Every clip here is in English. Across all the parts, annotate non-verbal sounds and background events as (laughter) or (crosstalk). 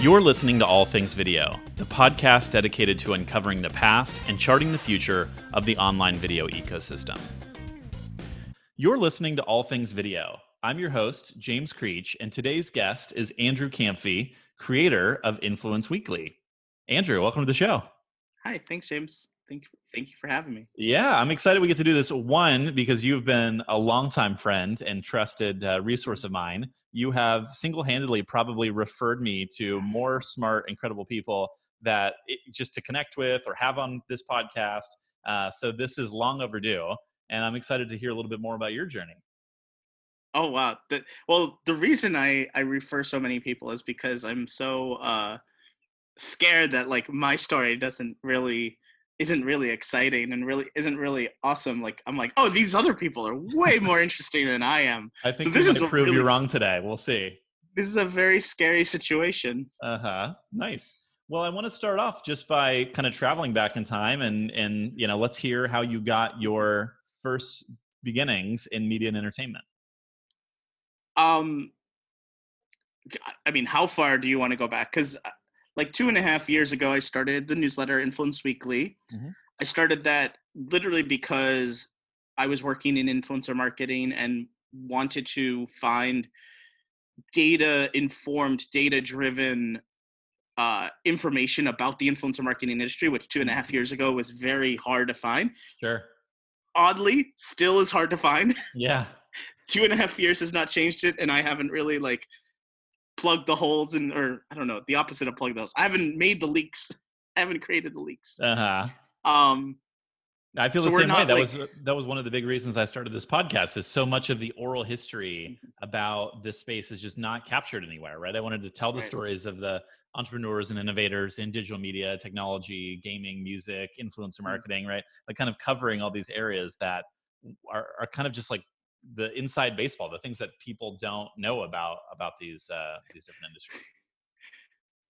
You're listening to All Things Video, the podcast dedicated to uncovering the past and charting the future of the online video ecosystem. You're listening to All Things Video. I'm your host, James Creech, and today's guest is Andrew Kamphey, creator of Influence Weekly. Andrew, welcome to the show. Hi, thanks, James. Thank you, thank you for having me. Yeah, I'm excited we get to do this. One, because you've been a longtime friend and trusted uh, resource of mine you have single-handedly probably referred me to more smart incredible people that it, just to connect with or have on this podcast uh, so this is long overdue and i'm excited to hear a little bit more about your journey. Oh wow the, well the reason i i refer so many people is because i'm so uh scared that like my story doesn't really isn't really exciting and really isn't really awesome. Like I'm like, oh, these other people are way more interesting than I am. I think so this is prove really, you wrong today. We'll see. This is a very scary situation. Uh huh. Nice. Well, I want to start off just by kind of traveling back in time and and you know let's hear how you got your first beginnings in media and entertainment. Um, I mean, how far do you want to go back? Because uh, like two and a half years ago, I started the newsletter Influence Weekly. Mm-hmm. I started that literally because I was working in influencer marketing and wanted to find data informed, data driven uh, information about the influencer marketing industry, which two and a half mm-hmm. years ago was very hard to find. Sure. Oddly, still is hard to find. Yeah. (laughs) two and a half years has not changed it, and I haven't really like plug the holes and or I don't know the opposite of plug those. I haven't made the leaks. (laughs) I haven't created the leaks. Uh huh. Um, I feel so the same way. That like, was that was one of the big reasons I started this podcast. Is so much of the oral history mm-hmm. about this space is just not captured anywhere, right? I wanted to tell the right. stories of the entrepreneurs and innovators in digital media, technology, gaming, music, influencer mm-hmm. marketing, right? Like kind of covering all these areas that are, are kind of just like the inside baseball, the things that people don't know about about these uh, these different industries.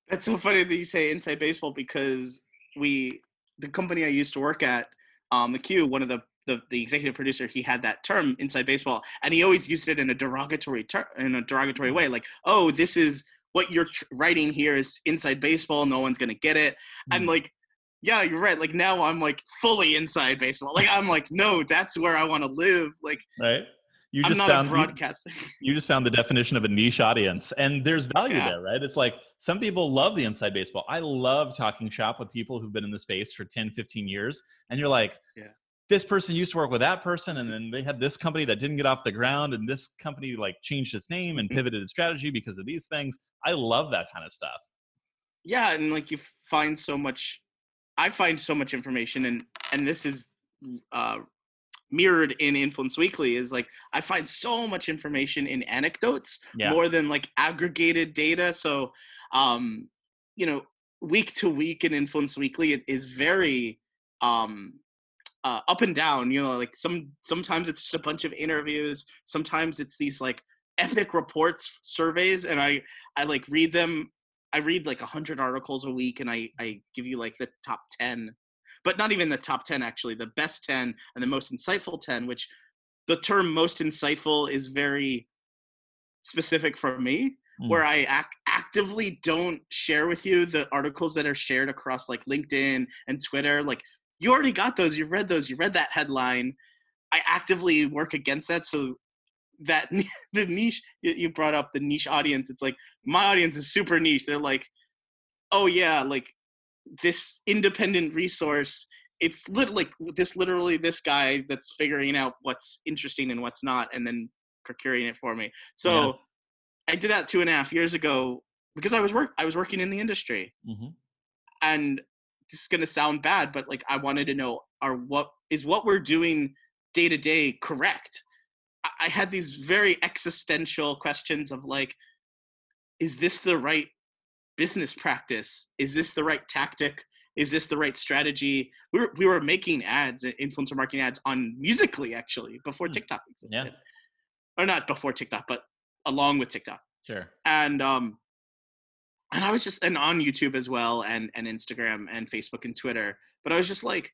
That's so funny that you say inside baseball because we, the company I used to work at, um, the Q, one of the, the the executive producer, he had that term inside baseball, and he always used it in a derogatory ter- in a derogatory way, like, oh, this is what you're tr- writing here is inside baseball. No one's gonna get it. Mm. And like yeah, you're right. Like now I'm like fully inside baseball. Like I'm like, no, that's where I want to live. Like right you just found broadcaster. You, (laughs) you, just found the definition of a niche audience, and there's value yeah. there, right? It's like some people love the inside baseball. I love talking shop with people who've been in the space for 10, 15 years, and you're like, yeah. This person used to work with that person, and then they had this company that didn't get off the ground, and this company like changed its name and mm-hmm. pivoted its strategy because of these things. I love that kind of stuff. Yeah, and like you find so much I find so much information and and this is uh, mirrored in Influence Weekly is like I find so much information in anecdotes yeah. more than like aggregated data. So, um, you know, week to week in Influence Weekly, it is very um, uh, up and down. You know, like some sometimes it's just a bunch of interviews. Sometimes it's these like epic reports, surveys, and I I like read them. I read like a hundred articles a week, and I I give you like the top ten but not even the top 10 actually the best 10 and the most insightful 10 which the term most insightful is very specific for me mm. where i ac- actively don't share with you the articles that are shared across like linkedin and twitter like you already got those you've read those you read that headline i actively work against that so that (laughs) the niche you brought up the niche audience it's like my audience is super niche they're like oh yeah like this independent resource it's lit- like this literally this guy that's figuring out what's interesting and what's not and then procuring it for me so yeah. i did that two and a half years ago because i was work i was working in the industry mm-hmm. and this is going to sound bad but like i wanted to know are what is what we're doing day to day correct I, I had these very existential questions of like is this the right business practice is this the right tactic? Is this the right strategy? We were, we were making ads influencer marketing ads on Musical.ly actually before hmm. tiktok existed. Yeah. or not before tiktok but along with tiktok. Sure. And um and i was just and on youtube as well and and instagram and facebook and twitter. But i was just like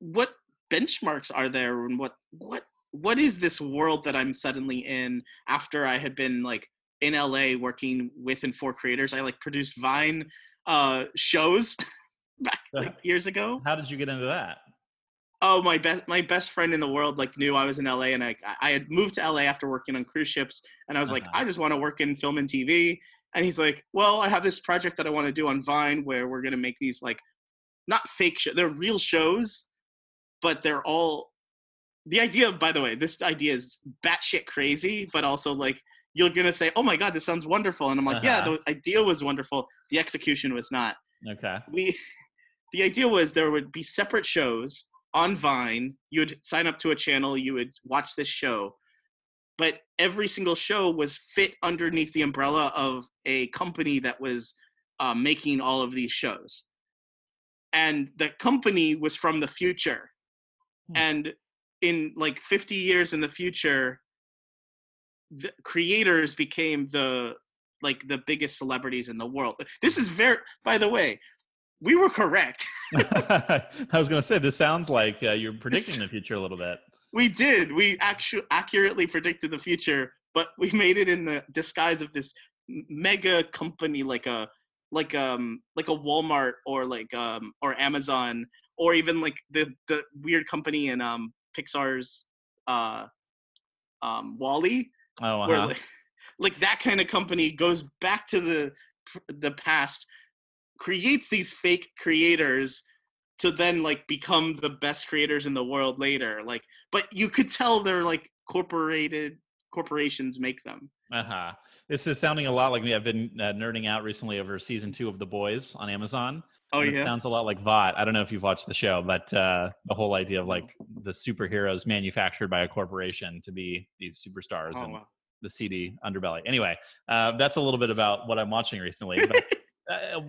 what benchmarks are there and what what what is this world that i'm suddenly in after i had been like in LA working with and for creators. I like produced Vine uh, shows (laughs) back like years ago. How did you get into that? Oh, my best my best friend in the world like knew I was in LA, and I I had moved to LA after working on cruise ships, and I was uh-huh. like, I just want to work in film and TV. And he's like, Well, I have this project that I want to do on Vine where we're gonna make these like not fake shows, they're real shows, but they're all the idea. By the way, this idea is batshit crazy, but also like you're gonna say, "Oh my god, this sounds wonderful," and I'm like, uh-huh. "Yeah, the idea was wonderful. The execution was not." Okay. We, (laughs) the idea was there would be separate shows on Vine. You would sign up to a channel. You would watch this show, but every single show was fit underneath the umbrella of a company that was uh, making all of these shows, and the company was from the future, hmm. and in like 50 years in the future the creators became the like the biggest celebrities in the world. This is very, by the way, we were correct. (laughs) (laughs) I was going to say this sounds like uh, you're predicting the future a little bit. We did. We actually accurately predicted the future, but we made it in the disguise of this mega company, like a like um like a Walmart or like um or Amazon or even like the the weird company in um Pixar's uh um WALL-E Oh, uh-huh. like, (laughs) like that kind of company goes back to the the past, creates these fake creators to then like become the best creators in the world later. Like, but you could tell they're like corporated corporations make them. Uh huh. This is sounding a lot like me. I've been uh, nerding out recently over season two of The Boys on Amazon. Oh yeah, it sounds a lot like Vought. I don't know if you've watched the show, but uh, the whole idea of like the superheroes manufactured by a corporation to be these superstars oh, and wow. the seedy underbelly. Anyway, uh, that's a little bit about what I'm watching recently. But (laughs) uh,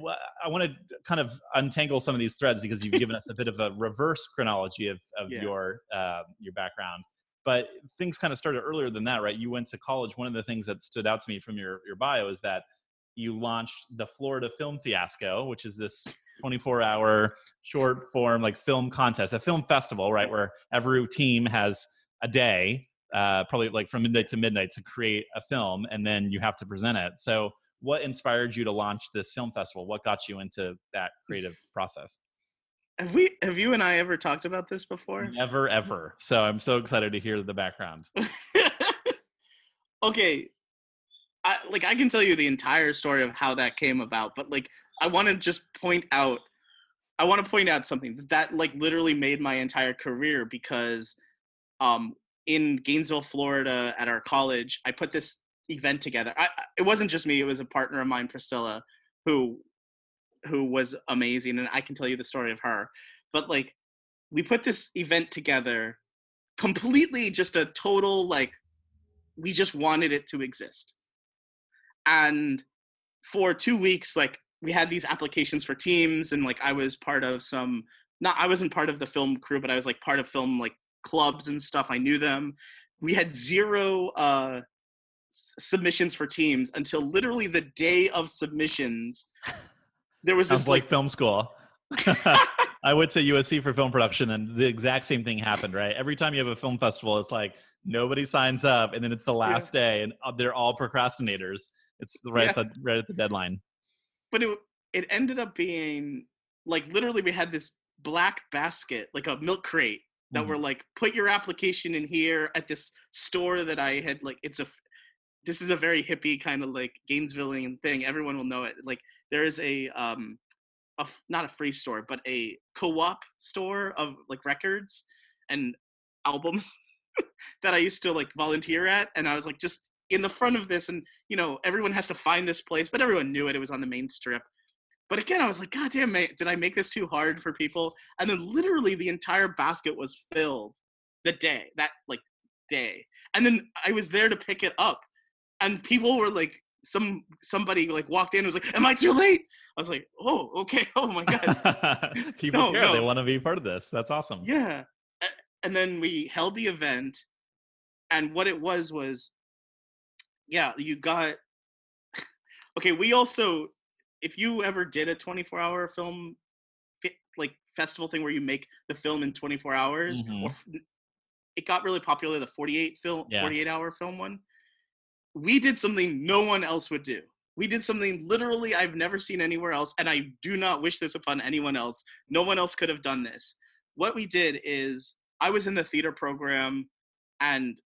I want to kind of untangle some of these threads because you've given us a bit of a reverse chronology of, of yeah. your uh, your background. But things kind of started earlier than that, right? You went to college. One of the things that stood out to me from your your bio is that you launched the Florida Film Fiasco, which is this 24 hour short form like film contest, a film festival, right? Where every team has a day, uh, probably like from midnight to midnight to create a film and then you have to present it. So, what inspired you to launch this film festival? What got you into that creative process? Have we have you and I ever talked about this before? Never ever. So I'm so excited to hear the background. (laughs) okay. I like I can tell you the entire story of how that came about, but like I want to just point out I want to point out something that, that like literally made my entire career because um in Gainesville, Florida at our college, I put this event together. I, it wasn't just me, it was a partner of mine, Priscilla, who who was amazing and I can tell you the story of her. But like we put this event together completely just a total like we just wanted it to exist. And for 2 weeks like we had these applications for teams and like I was part of some not I wasn't part of the film crew but I was like part of film like clubs and stuff I knew them. We had zero uh submissions for teams until literally the day of submissions there was this like, like film school. (laughs) (laughs) I went to USC for film production and the exact same thing happened right? Every time you have a film festival it's like nobody signs up and then it's the last yeah. day and uh, they're all procrastinators it's right yeah. at the right at the deadline but it it ended up being like literally we had this black basket, like a milk crate that mm-hmm. were like put your application in here at this store that I had like it's a this is a very hippie kind of like Gainesvilleian thing. Everyone will know it. Like there is a um a not a free store, but a co-op store of like records and albums (laughs) that I used to like volunteer at and I was like just in the front of this and you know everyone has to find this place but everyone knew it it was on the main strip. But again i was like god damn did i make this too hard for people? And then literally the entire basket was filled the day that like day. And then i was there to pick it up and people were like some somebody like walked in and was like am i too late? I was like oh okay (laughs) oh my god. (laughs) People no, care no. they want to be part of this that's awesome. Yeah and then we held the event and what it was was yeah, you got. okay, we also, if you ever did a 24 hour film, like festival thing where you make the film in 24 hours, mm-hmm. or it got really popular. The 48 film, yeah. 48 hour film one. we did something no one else would do. We did something literally I've never seen anywhere else, and I do not wish this upon anyone else. No one else could have done this. What we did is I was in the theater program and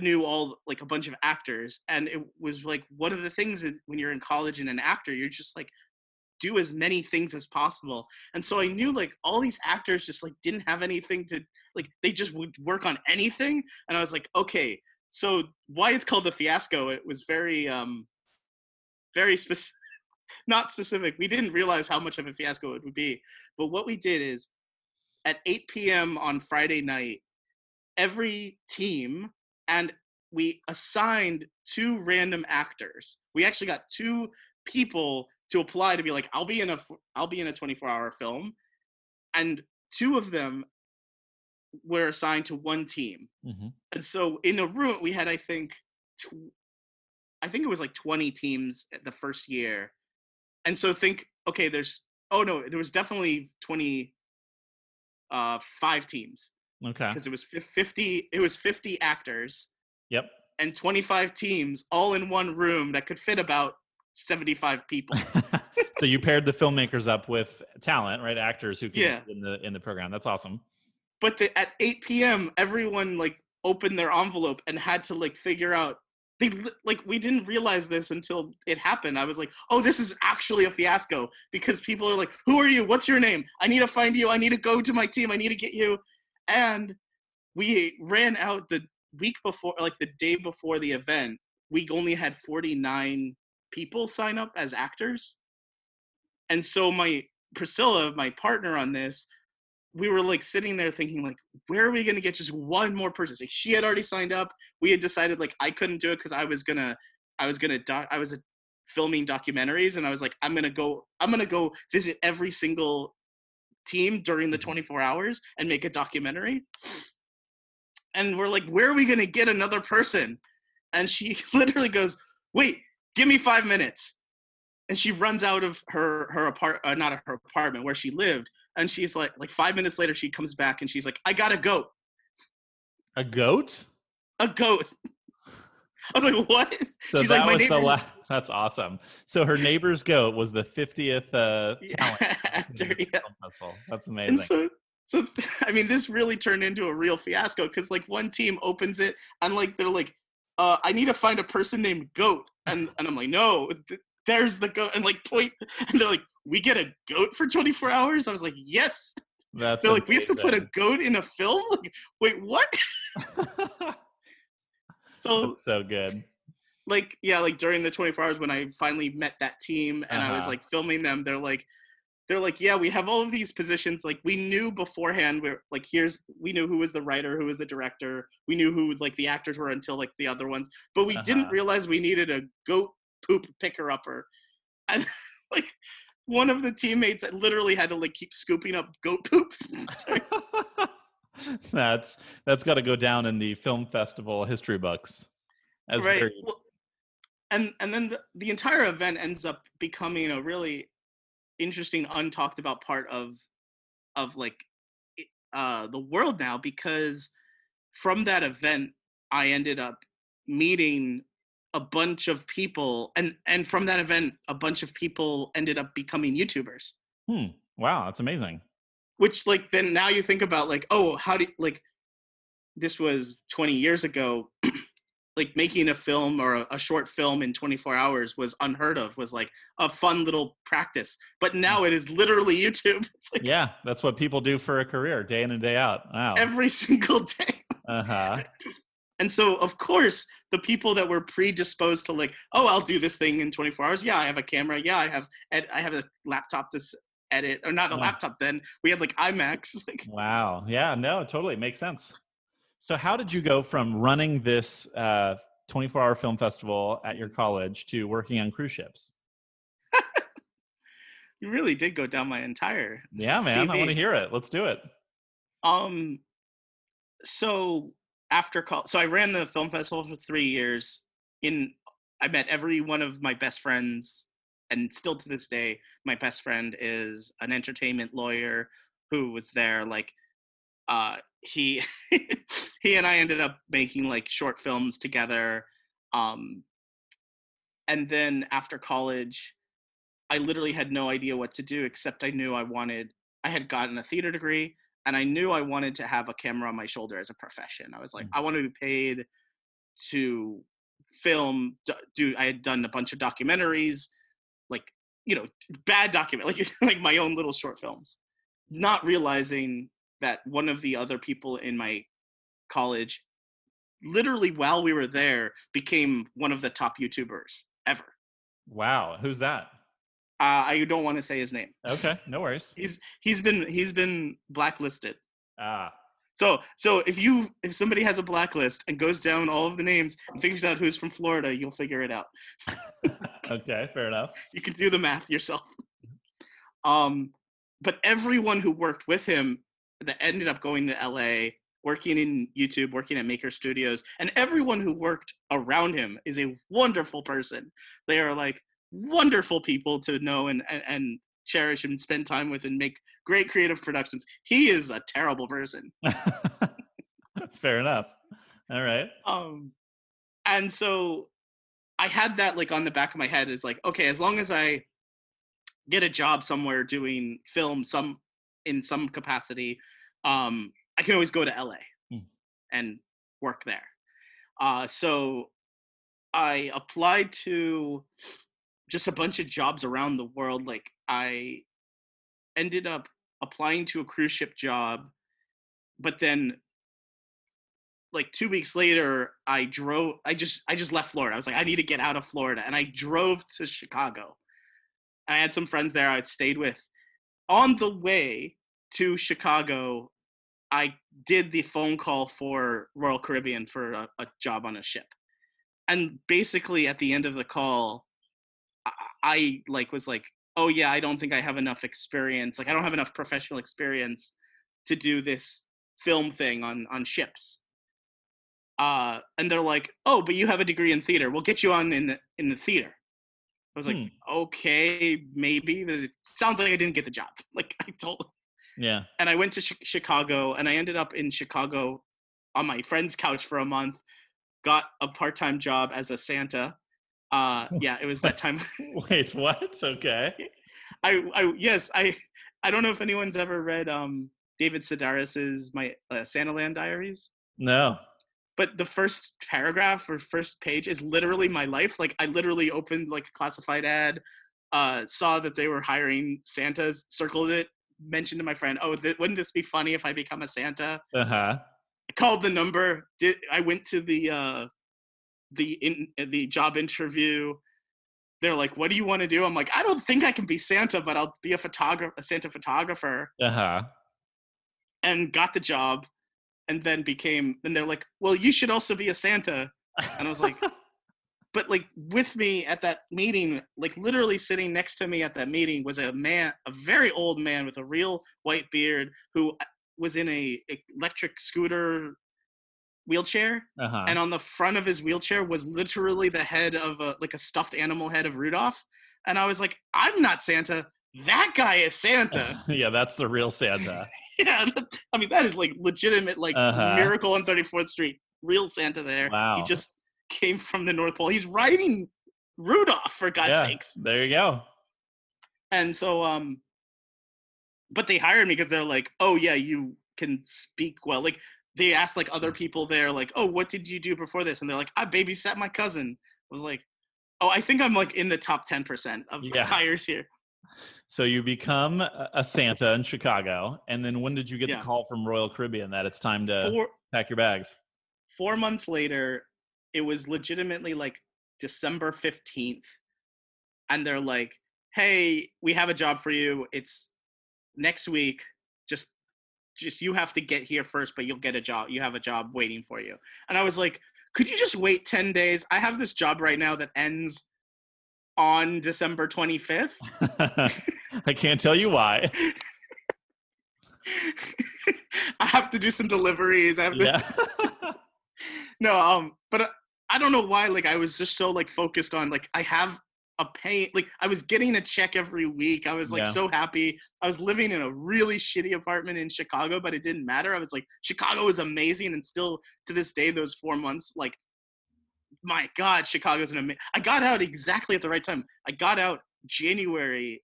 knew all like a bunch of actors and it was like one of the things that when you're in college and an actor you're just like do as many things as possible. And so i knew like all these actors just like didn't have anything to like they just would work on anything and i was like okay so why it's called the fiasco it was very um very specific (laughs) not specific we didn't realize how much of a fiasco it would be but what we did is at 8 p.m on friday night every team and we assigned two random actors. We actually got two people to apply to be like i'll be in a i'll be in a 24 hour film and two of them were assigned to one team. Mm-hmm. and so in a room we had i think tw- i think it was like 20 teams the first year. And so think okay there's oh no there was definitely 20 uh five teams okay because it was 50 it was 50 actors yep and 25 teams all in one room that could fit about 75 people. (laughs) so you paired the filmmakers up with talent, right? Actors who yeah. in the in the program. That's awesome. But the, at 8 p.m., everyone like opened their envelope and had to like figure out. They like we didn't realize this until it happened. I was like, "Oh, this is actually a fiasco," because people are like, "Who are you? What's your name? I need to find you. I need to go to my team. I need to get you." And we ran out the week before, like the day before the event. We only had 49 people sign up as actors. And so my Priscilla, my partner on this, we were like sitting there thinking like, where are we gonna get just one more person? Like she had already signed up. We had decided like I couldn't do it because I was gonna, I was gonna, doc- I was filming documentaries, and I was like, I'm gonna go, I'm gonna go visit every single team during the mm-hmm. 24 hours and make a documentary. And we're like, where are we gonna get another person? And she (laughs) literally goes, wait, give me five minutes and she runs out of her her apart uh, not her apartment where she lived and she's like like five minutes later she comes back and she's like i got a goat a goat a goat i was like what so she's like my neighbor la- (laughs) that's awesome so her neighbor's goat was the 50th uh talent (laughs) After, yeah. festival that's amazing and so so (laughs) i mean this really turned into a real fiasco because like one team opens it and like they're like uh, I need to find a person named Goat. And, and I'm like, no, th- there's the goat. And like, point. And they're like, we get a goat for 24 hours? I was like, yes. That's they're amazing. like, we have to put a goat in a film? Like, wait, what? So, That's so good. Like, yeah, like during the 24 hours when I finally met that team and uh-huh. I was uh-huh. like filming them, they're like, they're like, yeah, we have all of these positions. Like we knew beforehand, we're like, here's, we knew who was the writer, who was the director. We knew who like the actors were until like the other ones, but we uh-huh. didn't realize we needed a goat poop picker upper. And (laughs) like one of the teammates literally had to like keep scooping up goat poop. (laughs) (laughs) (laughs) that's, that's got to go down in the film festival history books. As right. Very... Well, and, and then the, the entire event ends up becoming a really interesting untalked about part of of like uh the world now because from that event i ended up meeting a bunch of people and and from that event a bunch of people ended up becoming youtubers hmm wow that's amazing which like then now you think about like oh how do like this was 20 years ago (clears throat) like making a film or a, a, short film in 24 hours was unheard of was like a fun little practice. But now it is literally (laughs) youtube. Like, yeah that's what people do for a career day in and day out. Wow. Every (laughs) single day. Uh-huh. (laughs) And so of course the people that were predisposed to like oh i'll do this thing in 24 hours. Yeah i have a camera. Yeah i have ed- i have a laptop to edit or not a laptop then we had like iMacs (laughs) like, wow yeah no totally makes sense so, how did you go from running this uh, 24 hour film festival at your college to working on cruise ships? (laughs) you really did go down my entire. Yeah, man. CV. I want to hear it. Let's do it. Um, so after college, so I ran the film festival for three years. In I met every one of my best friends, and still to this day, my best friend is an entertainment lawyer who was there. Like, uh, he (laughs) he and I ended up making like short films together. Um, and then after college, I literally had no idea what to do except I knew I wanted. I had gotten a theater degree, and I knew I wanted to have a camera on my shoulder as a profession. I was like, mm-hmm. I want to be paid to film. Do I had done a bunch of documentaries, you know, bad document, like (laughs) like my own little short films, not realizing that one of the other people in my college literally while we were there became one of the top youtubers ever. Wow who's that? Uh, i don't want to say his name. Okay no worries. He's he's been he's been blacklisted. Ah so so if you if somebody has a blacklist and goes down all of the names and figures out who's from florida you'll figure it out. (laughs) Okay fair enough. You can do the math yourself. Um but everyone who worked with him that ended up going to LA, working in YouTube, working at Maker Studios, and everyone who worked around him is a wonderful person. They are like wonderful people to know and, and, and cherish and spend time with and make great creative productions. He is a terrible person. (laughs) Fair enough. All right. Um, and so I had that like on the back of my head is like, okay, as long as I get a job somewhere doing film some in some capacity um, I can always go to LA mm. and work there. Uh, so I applied to just a bunch of jobs around the world. Like I ended up applying to a cruise ship job, but then like two weeks later, I drove. I just I just left Florida. I was like, I need to get out of Florida, and I drove to Chicago. I had some friends there I'd stayed with. On the way to Chicago, I did the phone call for Royal Caribbean for a, a, job on a ship, and basically at the end of the call, I, I like was like, "Oh yeah, I don't think I have enough experience. Like I don't have enough professional experience to do this film thing on on ships." Uh, and they're like, "Oh, but you have a degree in theater. We'll get you on in the in the theater." I was like, hmm. "Okay, maybe." But it sounds like I didn't get the job. (laughs) Like I told yeah. And I went to sh- Chicago and I ended up in Chicago on my friend's couch for a month, got a part time job as a Santa. Uh, (laughs) yeah, it was that time. (laughs) Wait, what? Okay. I, I, yes, I, I don't know if anyone's ever read um, David Sedaris's My uh, Santaland Diaries. No. But the first paragraph or first page is literally my life. Like I literally opened like a classified ad, uh, saw that they were hiring Santas, circled it, mentioned to my friend, "Oh, th- wouldn't this be funny if I become a Santa?" Uh huh. I called the number. Did I went to the uh, the in the job interview? They're like, "What do you want to do?" I'm like, "I don't think I can be Santa, but I'll be a photographer, a Santa photographer." Uh huh. And got the job, and then became. And they're like, "Well, you should also be a Santa." And I was like, (laughs) but like with me at that meeting like literally sitting next to me at that meeting was a man a very old man with a real white beard who uh, was in a electric scooter wheelchair uh-huh. and on the front of his wheelchair was literally the head of a like a stuffed animal head of rudolph and i was like i'm not santa that guy is santa (laughs) yeah that's the real santa (laughs) yeah i mean that is like legitimate like uh-huh. miracle on 34th street real santa there wow. he just came from the North Pole. He's riding Rudolph for God's yeah, sakes. There you go. And so, um, but they hired me because they're like, oh yeah, you can speak well. Like they asked like other hmm. people there, like, oh, what did you do before this? And they're like, I babysat my cousin. I was like, oh, I think I'm like in the top ten percent of (laughs) yeah. hires here. So you become a Santa in Chicago, and then when did you get yeah. the call from Royal Caribbean that it's time to four, pack your bags? Four months later, it was legitimately like December 15th. And they're like, hey, we have a job for you. It's next week. Just you have to get here first, but you'll get a job. You have a job waiting for you. And I was like, could you just wait 10 days? I have this job right now that ends on December 25th. (laughs) I can't tell you why. (laughs) I have to do some deliveries. I have to yeah. (laughs) No, um but uh, I don't know why. Like I was just so like focused on like I have a pay. Like I was getting a check every week. I was like yeah. so happy. I was living in a really shitty apartment in Chicago, but it didn't matter. I was like Chicago is amazing, and still to this day, those four months like my God, Chicago's an amazing. I got out exactly at the right time. I got out January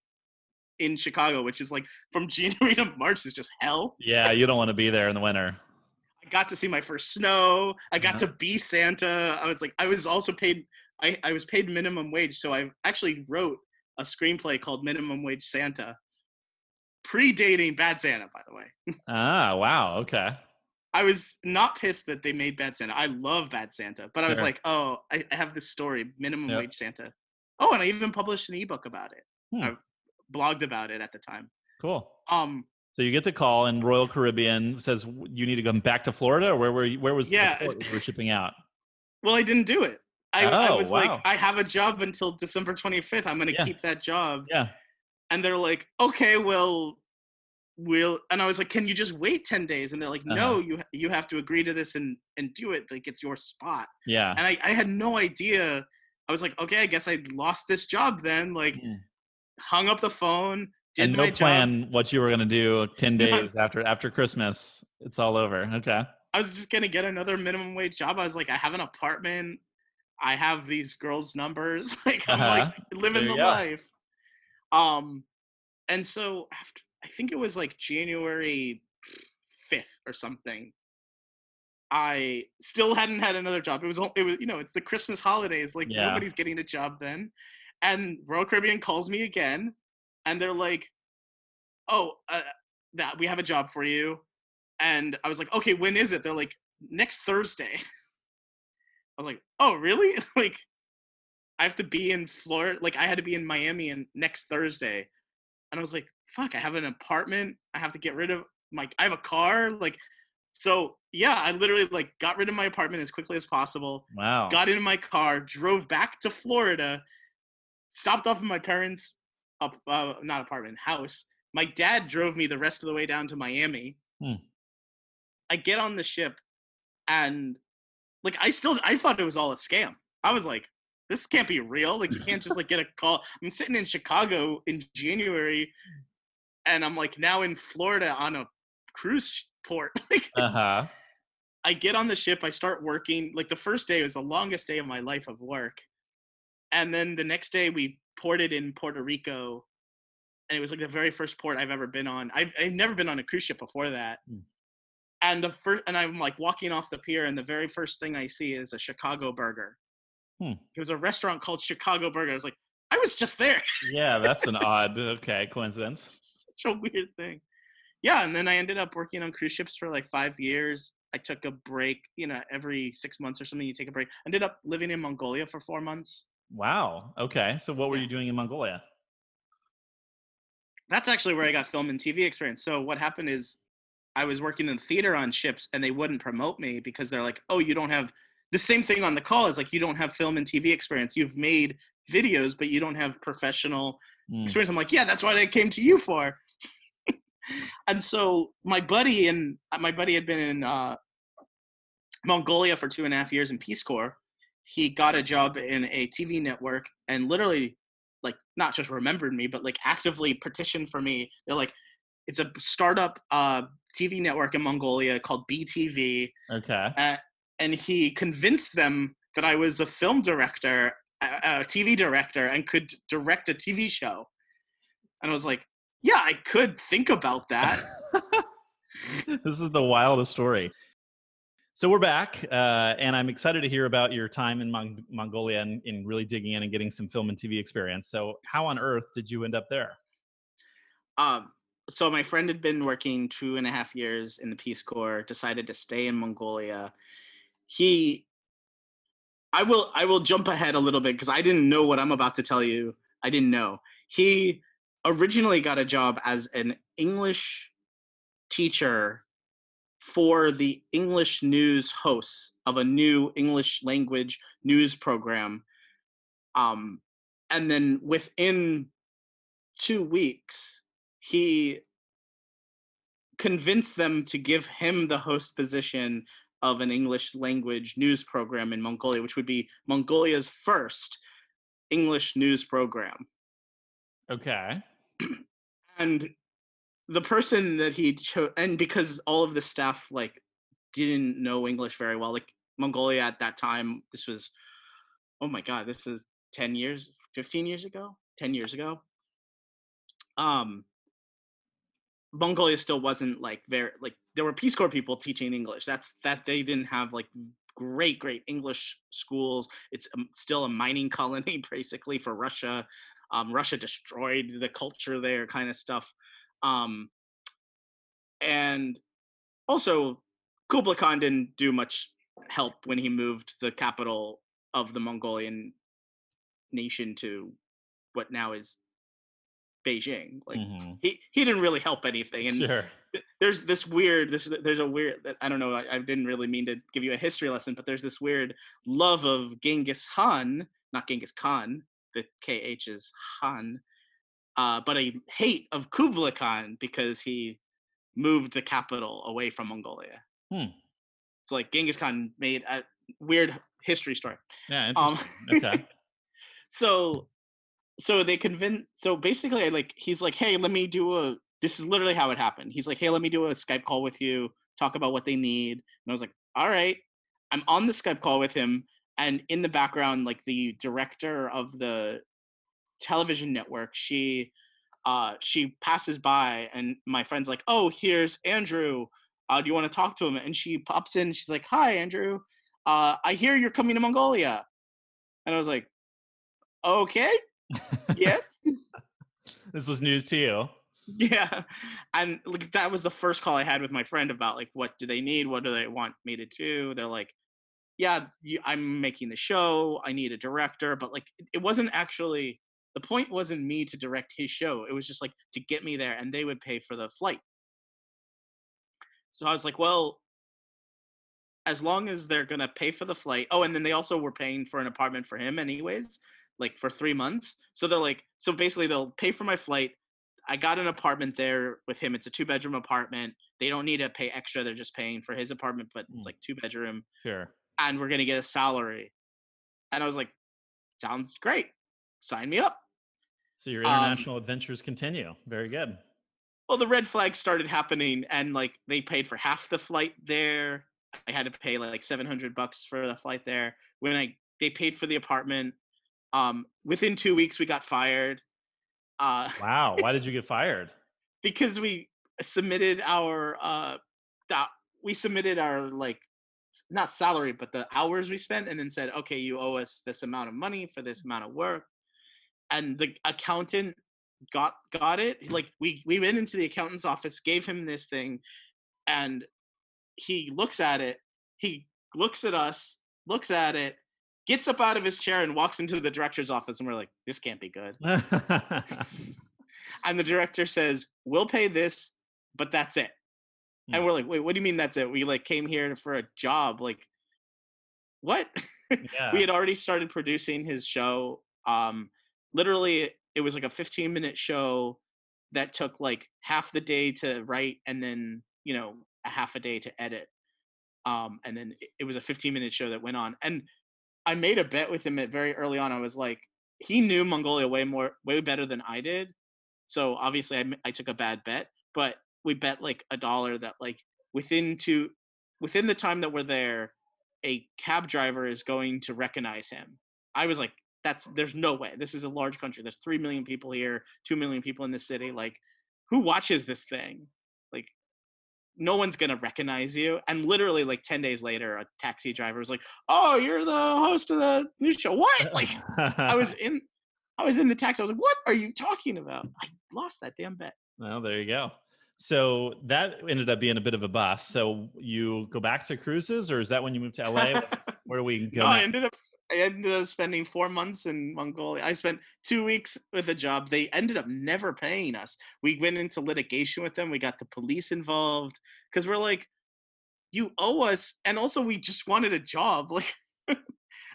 in Chicago, which is like from (laughs) January to March is just hell. Yeah, you don't want to be there in the winter. I got to see my first snow. I got to be Santa. I was like, I was also paid. I, I was paid minimum wage, so I actually wrote a screenplay called Minimum Wage Santa, predating Bad Santa, by the way. (laughs) ah, wow. Okay. I was not pissed that they made Bad Santa. I love Bad Santa, but I was sure. like, oh, I, I, have this story, Minimum yep. Wage Santa. Oh, and I even published an ebook about it. Hmm. I blogged about it at the time. Cool. Um. So you get the call, and Royal Caribbean says you need to come back to Florida, or where were you? Where was yeah. the were shipping out? (laughs) Well, I didn't do it. I, oh, I was wow. like, I have a job until December 25th. I'm going to yeah. keep that job. Yeah. And they're like, okay, well, we'll. And I was like, can you just wait 10 days? And they're like, no, uh-huh. you you have to agree to this and and do it. Like it's your spot. Yeah. And I I had no idea. I was like, okay, I guess I lost this job then. Like, hung up the phone. Did and no plan job. what you were going to do 10 days after after Christmas. It's all over. Okay. I was just gonna get another minimum wage job. I was like, I have an apartment. I have these girls' numbers. (laughs) like I'm uh-huh. like living the go. life. Um, and so after I think it was like January fifth or something. I still hadn't had another job. It was it was you know it's the Christmas holidays. Like yeah. nobody's getting a job then. And Royal Caribbean calls me again, and they're like, "Oh, uh, that we have a job for you." And I was like, "Okay, when is it?" They're like, "Next Thursday." (laughs) I was like, oh, really? (laughs) like, I have to be in Florida. Like, I had to be in Miami and next Thursday, and I was like, fuck, I have an apartment. I have to get rid of my. I have a car. Like, so yeah, I literally like got rid of my apartment as quickly as possible. Wow. Got into my car, drove back to Florida, stopped off at my parents' up, uh, not apartment house. My dad drove me the rest of the way down to Miami. Hmm. I get on the ship, and like I still I thought it was all a scam. I was like, this can't be real. Like you (laughs) can't just like get a call. I'm sitting in Chicago in January, and I'm like now in Florida on a cruise port. (laughs) uh huh. I get on the ship. I start working. Like the first day was the longest day of my life of work, and then the next day we ported in Puerto Rico, and it was like the very first port I've ever been on. I've I've never been on a cruise ship before that. Mm and the first and i'm like walking off the pier and the very first thing i see is a chicago burger. Hmm. it was a restaurant called chicago burger. I was like i was just there. Yeah that's an (laughs) odd okay coincidence. Such a weird thing. Yeah and then i ended up working on cruise ships for like five years. I took a break you know every six months or something you take a break. Ended up living in mongolia for four months. Wow okay so what were you doing in mongolia? That's actually where i got film and tv experience. So what happened is I was working in theater on ships and they wouldn't promote me because they're like, oh, you don't have the same thing on the call. It's like you don't have film and TV experience. You've made videos, but you don't have professional mm. experience. I'm like, yeah, that's what I came to you for. (laughs) and so my buddy and uh, my buddy had been in uh, Mongolia for two and a half years in Peace Corps. He got a job in a TV network and literally, like, not just remembered me, but like actively petitioned for me. They're like, it's a startup uh, TV network in Mongolia called BTV. Okay. Uh, and he convinced them that I was a film director, a, a TV director, and could direct a TV show. And I was like, yeah, I could think about that. (laughs) this is the wildest story. So we're back, uh, and I'm excited to hear about your time in Mon- Mongolia and, in really digging in and getting some film and TV experience. So, how on earth did you end up there? Um, so my friend had been working two and a half years in the Peace Corps, decided to stay in Mongolia. He I will I will jump ahead a little bit because I didn't know what I'm about to tell you. I didn't know. He originally got a job as an English teacher for the English news hosts of a new English language news program. Um, and then within two weeks, he convinced them to give him the host position of an English language news program in Mongolia, which would be Mongolia's first English news program. Okay. (clears throat) and the person that he chose, and because all of the staff like didn't know English very well, like Mongolia at that time, this was oh my god, this is 10 years, 15 years ago, 10 years ago. Um, Mongolia still wasn't like very like there were Peace Corps people teaching English. That's that they didn't have like great great English schools. It's um, still a mining (laughs) colony basically for Russia. Um, Russia destroyed the culture there, kind of stuff. Um, and also, Kublai Khan didn't do much help when he moved the capital of the Mongolian nation to what now is Beijing. Like mm-hmm. he he didn't really help anything. And sure. th- there's this weird this there's a weird I don't know I, I, didn't really mean to give you a history lesson, but there's this weird love of Genghis Khan, not Genghis Khan. The KH is Han, uh, but a hate of Kublai Khan because he moved the capital away from Mongolia. Hmm. So like Genghis Khan made a weird history story. Yeah, um, okay. (laughs) so so they convince so basically like he's like hey let me do a this is literally how it happened. He's like hey let me do a skype call with you talk about what they need and i was like all right. I'm on the skype call with him and in the background like the director of the television network she uh she passes by and my friend's like oh here's andrew. Uh do you want to talk to him? And she pops in she's like hi andrew. Uh i hear you're coming to mongolia. And i was like okay yes. (laughs) this was news to you. Yeah. And like that was the first call I had with my friend about like what do they need? What do they want me to do? They're like, yeah, I'm making the show. I need a director, but like it wasn't actually the point wasn't me to direct his show. It was just like to get me there and they would pay for the flight. So I was like, well, as long as they're going to pay for the flight. Oh, and then they also were paying for an apartment for him anyways like for three months. So they're like, so basically they'll pay for my flight. I got an apartment there with him. It's a two bedroom apartment. They don't need to pay extra. They're just paying for his apartment, but it's mm. like two bedroom. Sure. And we're gonna get a salary. And I was like, sounds great. Sign me up. So your um international um, adventures continue. Very good. Well, the red flags started happening, and like they paid for half the flight there. I had to pay like seven hundred bucks for the flight there. When I they paid for the apartment, um, within two weeks, we got fired. Uh, wow! Why did you get (laughs) fired? because we submitted our uh, that we submitted our like not salary but the hours we spent and then said okay you owe us this amount of money for this amount of work and the accountant got got it like we we went into the accountant's office gave him this thing and he looks at it he looks at us looks at it gets up out of his chair and walks into the director's office and we're like this can't be good. (laughs) And the director says we'll pay this but that's it. And hmm. we're like wait what do you mean that's it? We like came here for a job like what? (laughs) Yeah. we had already started producing his show um literally it was like a 15 minute show that took like half the day to write and then you know a half a day to edit um and then it was a 15 minute show that went on. And I made a bet with him at very early on. I was like, he knew Mongolia way more, way better than I did. So obviously, I, I took a bad bet, but we bet like a dollar that like within two, within the time that we're there, a cab driver is going to recognize him. I was like, that's there's no way. This is a large country. There's three million people here, two million people in the city. Like, who watches this thing? No one's gonna recognize you. And literally, like ten days later, a taxi driver was like, "Oh, you're the host of the news show." What? (laughs) Like, I was in, I was in the taxi. I was like, "What are you talking about?" I lost that damn bet. Well, there you go. So that ended up being a bit of a bust. So you go back to cruises, or is that when you moved to LA? (laughs) Where do we go? no, I ended up I ended up spending four months in Mongolia. I spent two weeks with a job. They ended up never paying us. We went into litigation with them. We got the police involved because we're like, you owe us, and also we just wanted a job. (laughs) Like,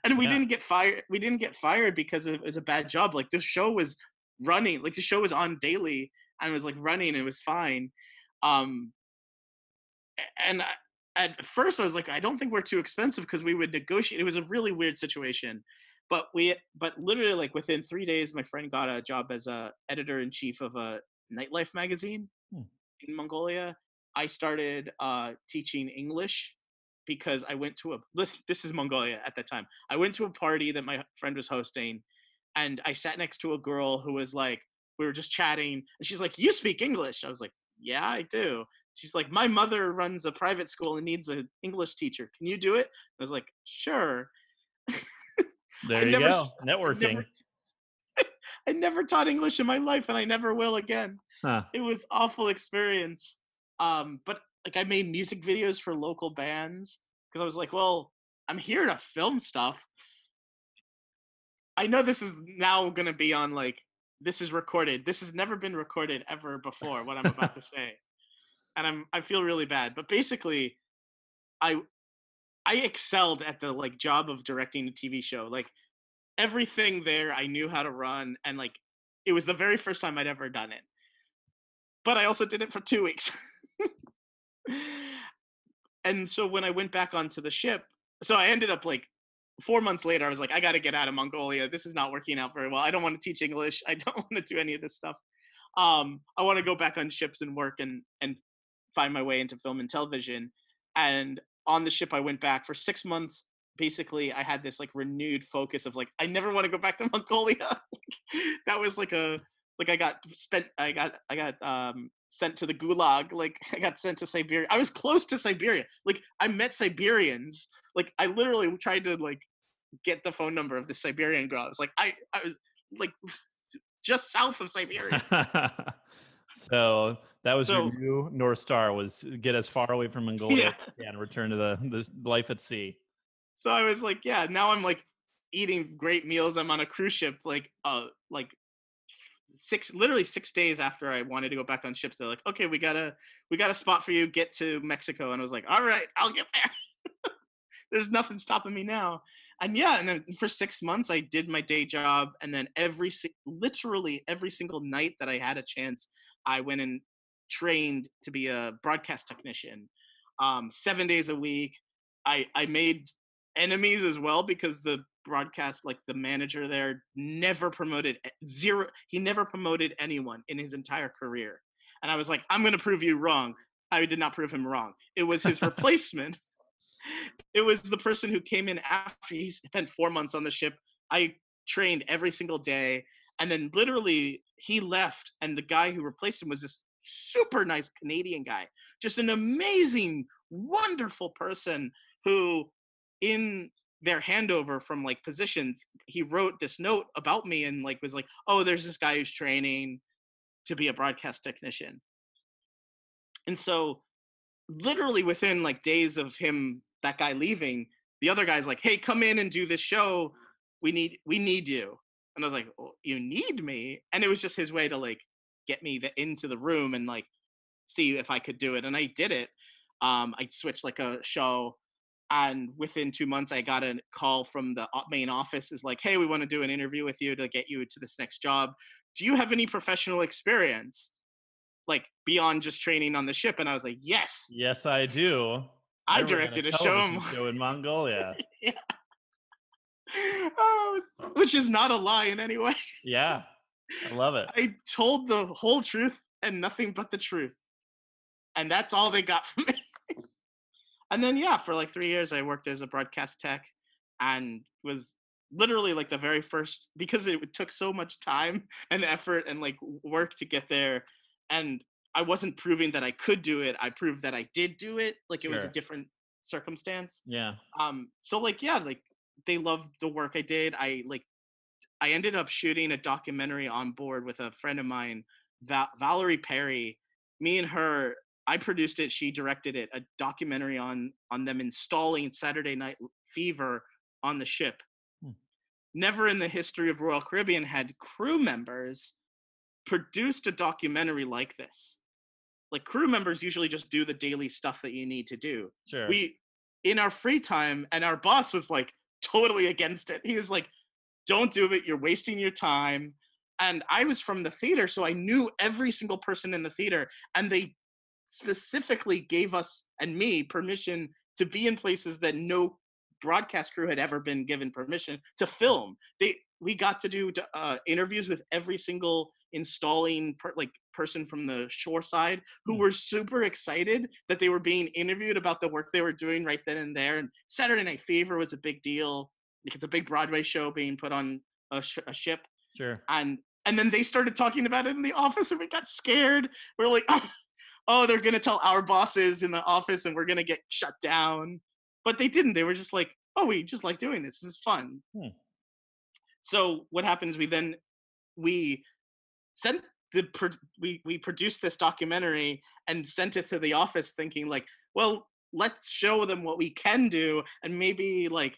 and we yeah. didn't get fired. We didn't get fired because it was a bad job. Like the show was running. Like the show was on daily and it was like running. It was fine. Um, and I, at first I was like, I don't think we're too expensive because we would negotiate. It was a really weird situation, but we, but literally like within three days, my friend got a job as a editor in chief of a nightlife magazine hmm. in Mongolia. I started uh, teaching English because I went to a (laughs) this, this is Mongolia at that time. I went to a party that my friend was hosting, and I sat next to a girl who was like, we were just chatting, and she's like, "You speak English?" I was like, "Yeah, I do." She's like, "My mother runs a private school and needs an English teacher. Can you do it?" I was like, "Sure." (laughs) There you never, go, networking. I never, (laughs) I never, taught English in my life, and I never will again. Huh. It was awful experience. Um, but like I made music videos for local bands because I was like, well, I'm here to film stuff. I know this is now going to be on like this is recorded. This has never been recorded ever before what I'm about to (laughs) say. And I'm I feel really bad, but basically I I excelled at the like job of directing a TV show. Like everything there I knew how to run and like it was the very first time I'd ever done it. But I also did it for 2 weeks. (laughs) and so when I went back onto the ship, so I ended up like four months later, I was like, I got to get out of Mongolia. This is not working out very well. I don't want to teach English. I don't (laughs) want to do any of this stuff. Um, I want to go back on ships and work and and find my way into film and television. And on the ship, I went back for six months. Basically, I had this like renewed focus of like, I never want to go back to (laughs) Mongolia. (laughs) that was like a like I got spent. I got I got um sent to the gulag like (laughs) i got sent to siberia i was close to siberia like i met siberians like i literally tried to like get the phone number of the siberian girl i was like i i was like just south of siberia so that was so, your new north star was get as far away from (laughs) mongolia yeah. and return to the, the life at sea so i was like yeah now i'm like eating great meals i'm on a cruise ship like uh like six literally six days after I wanted to go back on ships, they're like, okay, we got a we got a spot for you. Get to Mexico, and I was like, all right, I'll get there. (laughs) There's nothing stopping me now. And yeah, and then for six months I did my day job, and then every literally every single night that I had a chance, I went and trained to be a broadcast technician, um, seven days a week. I I made enemies as well because the broadcast like the manager there never promoted zero he never promoted anyone in his entire career. And i was like i'm going to prove you wrong. I did not prove him wrong. It was his (laughs) replacement. It was the person who came in after he spent four months on the ship. I trained every single day and then literally he left and the guy who replaced him was this super nice canadian guy just an amazing wonderful person who in their handover from like positions, he wrote this note about me and like was like, oh, there's this guy who's training to be a broadcast technician. And so literally within like days of him that guy leaving, the other guy's like, hey, come in and do this show. We need we need you. And I was like, well, you need me? And it was just his way to like get me the, into the room and like see if I could do it. And I did it. Um, I switched like a show and within two months i got a call from the main office is like hey we want to do an interview with you to get you to this next job do you have any professional experience like beyond just training on the ship and i was like yes yes i do i, I directed a show, show in (laughs) mongolia yeah oh, which is not a lie in any way yeah i love it i told the whole truth and nothing but the truth and that's all they got from (laughs) me and then yeah, for like three years I worked as a broadcast tech, and was literally like the very first because it took so much time and effort and like work to get there, and I wasn't proving that I could do it. I proved that I did do it. Like it sure. was a different circumstance. Yeah. Um. So like yeah, like they loved the work I did. I like I ended up shooting a documentary on board with a friend of mine, Val- Valerie Perry. Me and her I produced it. She directed it. A documentary on on them installing Saturday Night Fever on the ship. Hmm. Never in the history of Royal Caribbean had crew members produced a documentary like this. Like crew members usually just do the daily stuff that you need to do. Sure. We in our free time, and our boss was like totally against it. He was like, "Don't do it. You're wasting your time." And I was from the theater, so I knew every single person in the theater, and they specifically gave us and me permission to be in places that no broadcast crew had ever been given permission to film. They we got to do uh, interviews with every single installing per, like person from the shore side who Hmm. were super excited that they were being interviewed about the work they were doing right then and there. And Saturday Night Fever was a big deal. Like, It's a big Broadway show being put on a, sh- a ship, Sure. and and then they started talking about it in the office, and we got scared. We're like, oh, oh they're gonna tell our bosses in the office, and we're gonna get shut down. But they didn't. They were just like, oh, we just like doing this. This is fun. Hmm. So what happens? We then we sent the we we produced this documentary and sent it to the office, thinking like, well, let's show them what we can do, and maybe like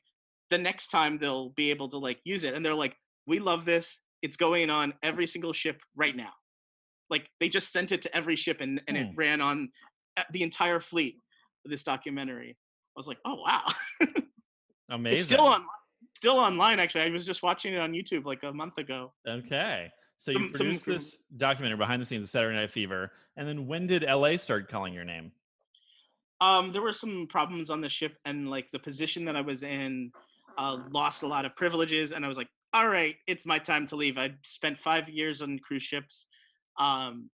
the next time they'll be able to like use it. And they're like, we love this. It's going on every single ship right now. Like they just sent it to every ship, and and it Hmm. ran on uh, the entire fleet. This documentary. I was like, oh wow. Amazing. (laughs) It's still on, still online. Actually, I was just watching it on YouTube like a month ago. Okay. So you Some- some produced from- this documentary behind the scenes of Saturday Night Fever, and then when did LA start calling your name? Um, there were some problems on the ship, and like the position that I was in, uh, lost a lot of privileges, and I was like, all right, it's my time to leave. I spent five years on cruise ships, um,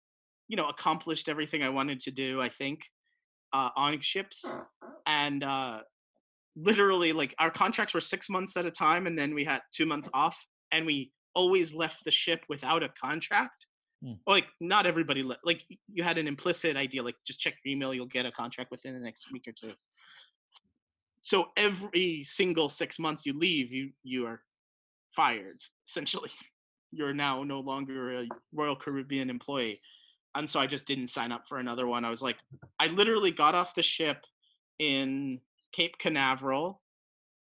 you know, accomplished everything I wanted to do. I think uh, on ships, and uh, literally like our contracts were six months at a time, and then we had two months off, and we always left the ship without a contract. Hmm. Like not everybody le- like you had an implicit idea like just check your email, you'll get a contract within the next week or two. So every single six months you leave, you you are fired essentially. (laughs) You're now no longer a Royal Caribbean employee. And so I just didn't sign up for another one. I was like, I literally got off the ship in Cape Canaveral.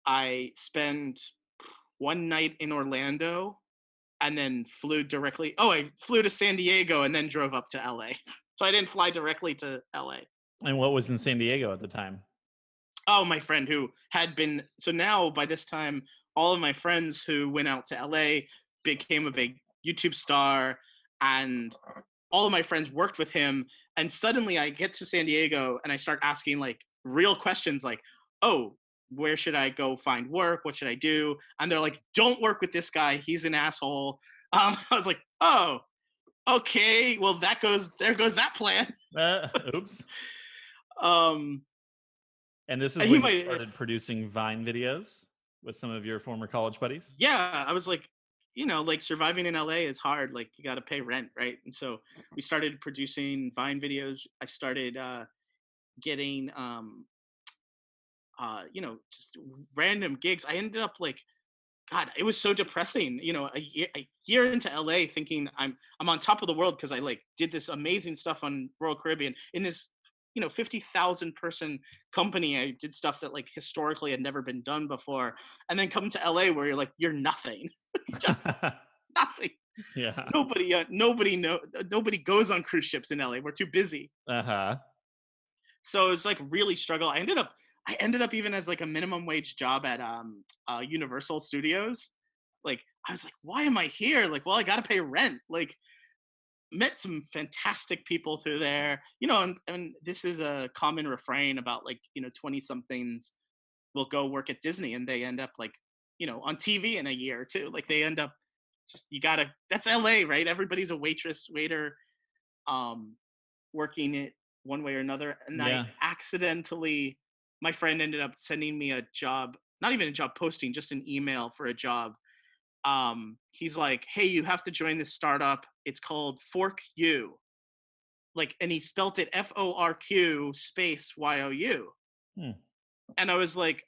I spent one night in Orlando and then flew directly. Oh, I flew to San Diego and then drove up to LA. So I didn't fly directly to LA. And what was in San Diego at the time? Oh, my friend who had been. So now by this time, all of my friends who went out to LA became a big YouTube star, and all of my friends worked with him. And suddenly I get to San Diego and I start asking like real questions like, oh, where should I go find work? What should I do? And they're like, don't work with this guy. He's an asshole. (laughs) Um, I was like, oh, okay. Well, that goes, there goes that plan. Uh, (laughs) oops. Um, And this is And when he you started producing Vine videos with some of your former college buddies. yeah, I was like, you know, like surviving in LA is hard. Like you got to pay rent, right? And so we started producing Vine videos. I started uh, getting, um, uh, you know, just random gigs. I ended up like, God, it was so depressing. You know, a year, a year into LA, thinking I'm I'm on top of the world because I like did this amazing stuff on Royal Caribbean in this, you know, fifty thousand person company. I did stuff that like historically had never been done before, and then come to LA where you're like you're nothing, (laughs) just (laughs) nothing. yeah. Nobody, uh, nobody know, nobody goes on cruise ships in LA. We're too busy. Uh huh. So it was like really struggle. I ended up I ended up even as like a minimum wage job at um uh Universal Studios. Like I was like, why am I here? Like, well, I gotta pay rent. Like met some fantastic people through there. You know, and, and this is a common refrain about like, you know, 20 somethings will go work at Disney and they end up like, you know, on TV in a year or two. Like they end up just you gotta that's LA, right? Everybody's a waitress, waiter, um, working it one way or another. And Yeah. I accidentally my friend ended up sending me a job, not even a job posting, just an email for a job. Um, he's like, Hey, you have to join this startup. It's called Fork U. Like, and he spelt it F O R Q space Y O U. Hmm. And I was like,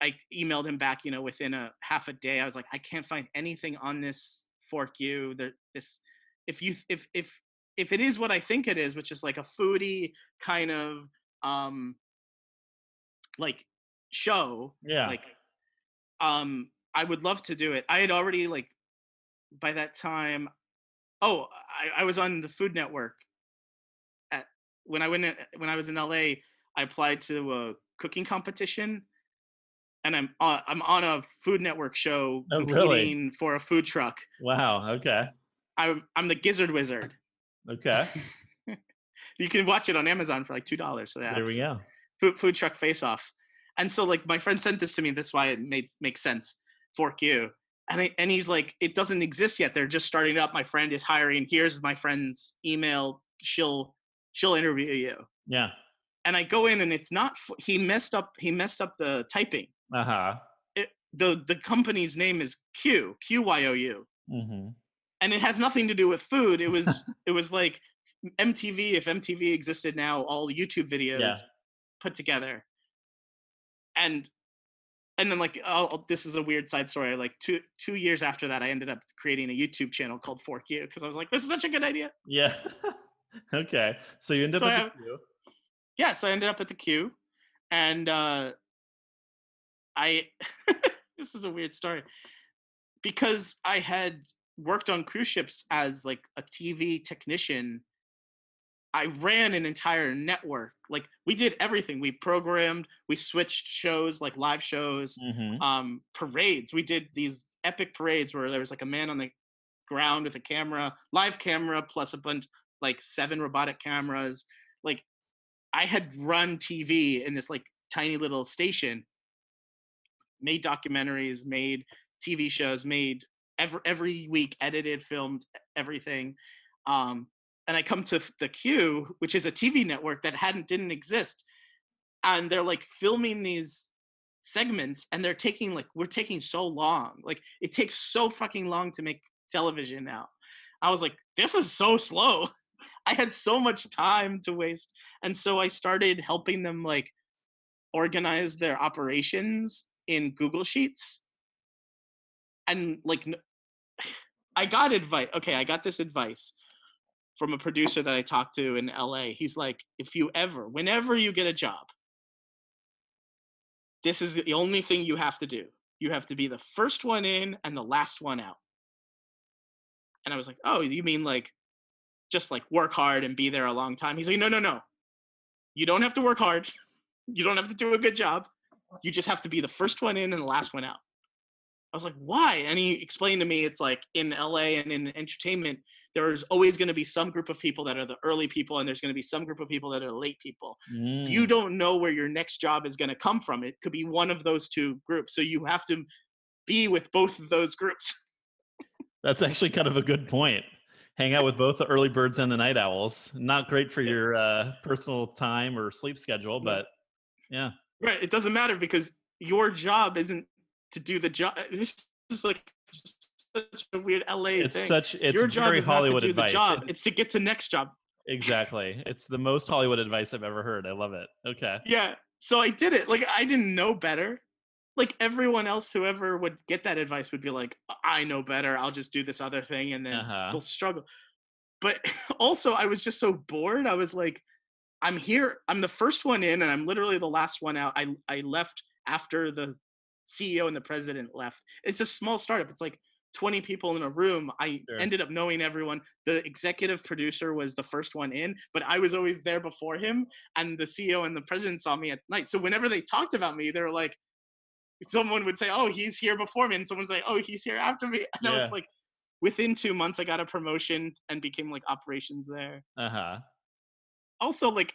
I emailed him back, you know, within a half a day. I was like, I can't find anything on this Fork U. There, this, if you, if, if, if it is what I think it is, which is like a foodie kind of, um, like show, Yeah. like, um, I would love to do it. I had already like, by that time, oh, I, I was on the Food Network. At when I went in, when I was in LA, I applied to a cooking competition, and I'm on, I'm on a Food Network show Oh, really? competing for a food truck. wow. Okay. I'm I'm the Gizzard Wizard. Okay. (laughs) You can watch it on Amazon for like two dollars. So There we go. Food, food truck face off. And so like my friend sent this to me. That's why it made makes sense. Fork you. and I, and he's like, it doesn't exist yet. They're just starting up. My friend is hiring. Here's my friend's email. She'll she'll interview you. Yeah. And I go in and it's not. He messed up. He messed up the typing. Uh huh. The the company's name is Q Q Y O U. Mm-hmm. And it has nothing to do with food. It was (laughs) it was like MTV if MTV existed now, all YouTube videos yeah. Put together. And and then like oh this is a weird side story like two two years after that i ended up creating a youtube channel called fork you because i was like this is such a good idea. Yeah. (laughs) Okay. So you ended so up at the Q yeah so i ended up at the Q and uh i (laughs) this is a weird story because i had worked on cruise ships as like a tv technician I ran an entire network. Like we did everything. We programmed, we switched shows like live shows, mm-hmm. um, parades. We did these epic parades where there was like a man on the ground with a camera, live camera plus a bunch like seven robotic cameras. Like I had run TV in this like tiny little station, made documentaries, made TV shows, made every every week edited, filmed everything. Um, and I come to the Q, which is a TV network that hadn't didn't exist, and they're like filming these segments, and they're taking like we're taking so long, like it takes so fucking long to make television now. I was like, this is so slow. (laughs) I had so much time to waste, and so I started helping them like organize their operations in Google Sheets, and like (sighs) I got advice. Okay, I got this advice from a producer that I talked to in LA. He's like, if you ever, whenever you get a job, this is the only thing you have to do. You have to be the first one in and the last one out. And I was like, oh, you mean like just like work hard and be there a long time? He's like, no, no, no. You don't have to work hard. You don't have to do a good job. You just have to be the first one in and the last one out. I was like, why? And he explained to me it's like in LA and in entertainment, there's always going to be some group of people that are the early people and there's going to be some group of people that are late people. Mm. you don't know where your next job is going to come from. It could be one of those two groups so you have to be with both of those groups. That's actually kind of a good point. Hang out with both the early birds and the night owls. Not great for your uh, personal time or sleep schedule but yeah. Right it doesn't matter because your job isn't to do the job this is like just such a weird LA it's thing. Such, it's Your job is Hollywood not to do advice. the job; it's to get to next job. Exactly. it's the most Hollywood advice I've ever heard. I love it. Okay. Yeah. So I did it. Like I didn't know better. Like everyone else, whoever would get that advice would be like, "I know better. I'll just do this other thing," and then uh-huh. they'll struggle. But (laughs) also, I was just so bored. I was like, "I'm here. I'm the first one in, and I'm literally the last one out." I I left after the CEO and the president left. It's a small startup. It's like 20 people in a room. I sure. ended up knowing everyone. The executive producer was the first one in, but I was always there before him. And the CEO and the president saw me at night. So whenever they talked about me, they were like, someone would say, Oh, he's here before me. And someone would say, Oh, he's here after me. (laughs) And yeah. I was like, within two months, I got a promotion and became like operations there. Uh huh. Also, like,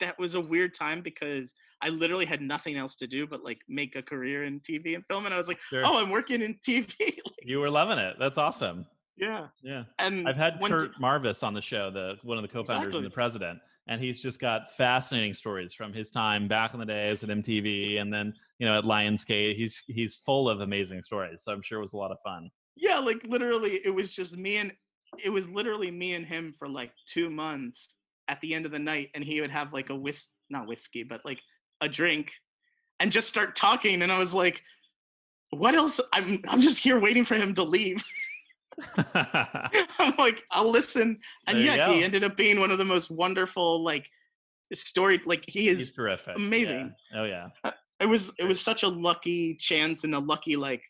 that was a weird time because I literally had nothing else to do but like make a career in TV and film. And I was like, sure. oh, I'm working in TV. (laughs) like, you were loving it. That's awesome. Yeah. Yeah. And I've had Curt d- Marvis on the show, the one of the co-founders exactly. and the president. And he's just got fascinating stories from his time back in the days at MTV and then, you know, at Lionsgate. He's he's full of amazing stories. So I'm sure it was a lot of fun. Yeah, like literally it was just me and it was literally me and him for like two months at the end of the night and he would have like a whis not whiskey but like a drink and just start talking and i was like what else? I'm i'm just here waiting for him to leave. (laughs) I'm like i'll listen. And yeah he ended up being one of the most wonderful like story like he is He's terrific. amazing. Yeah. oh yeah. Uh, it was it was such a lucky chance and a lucky like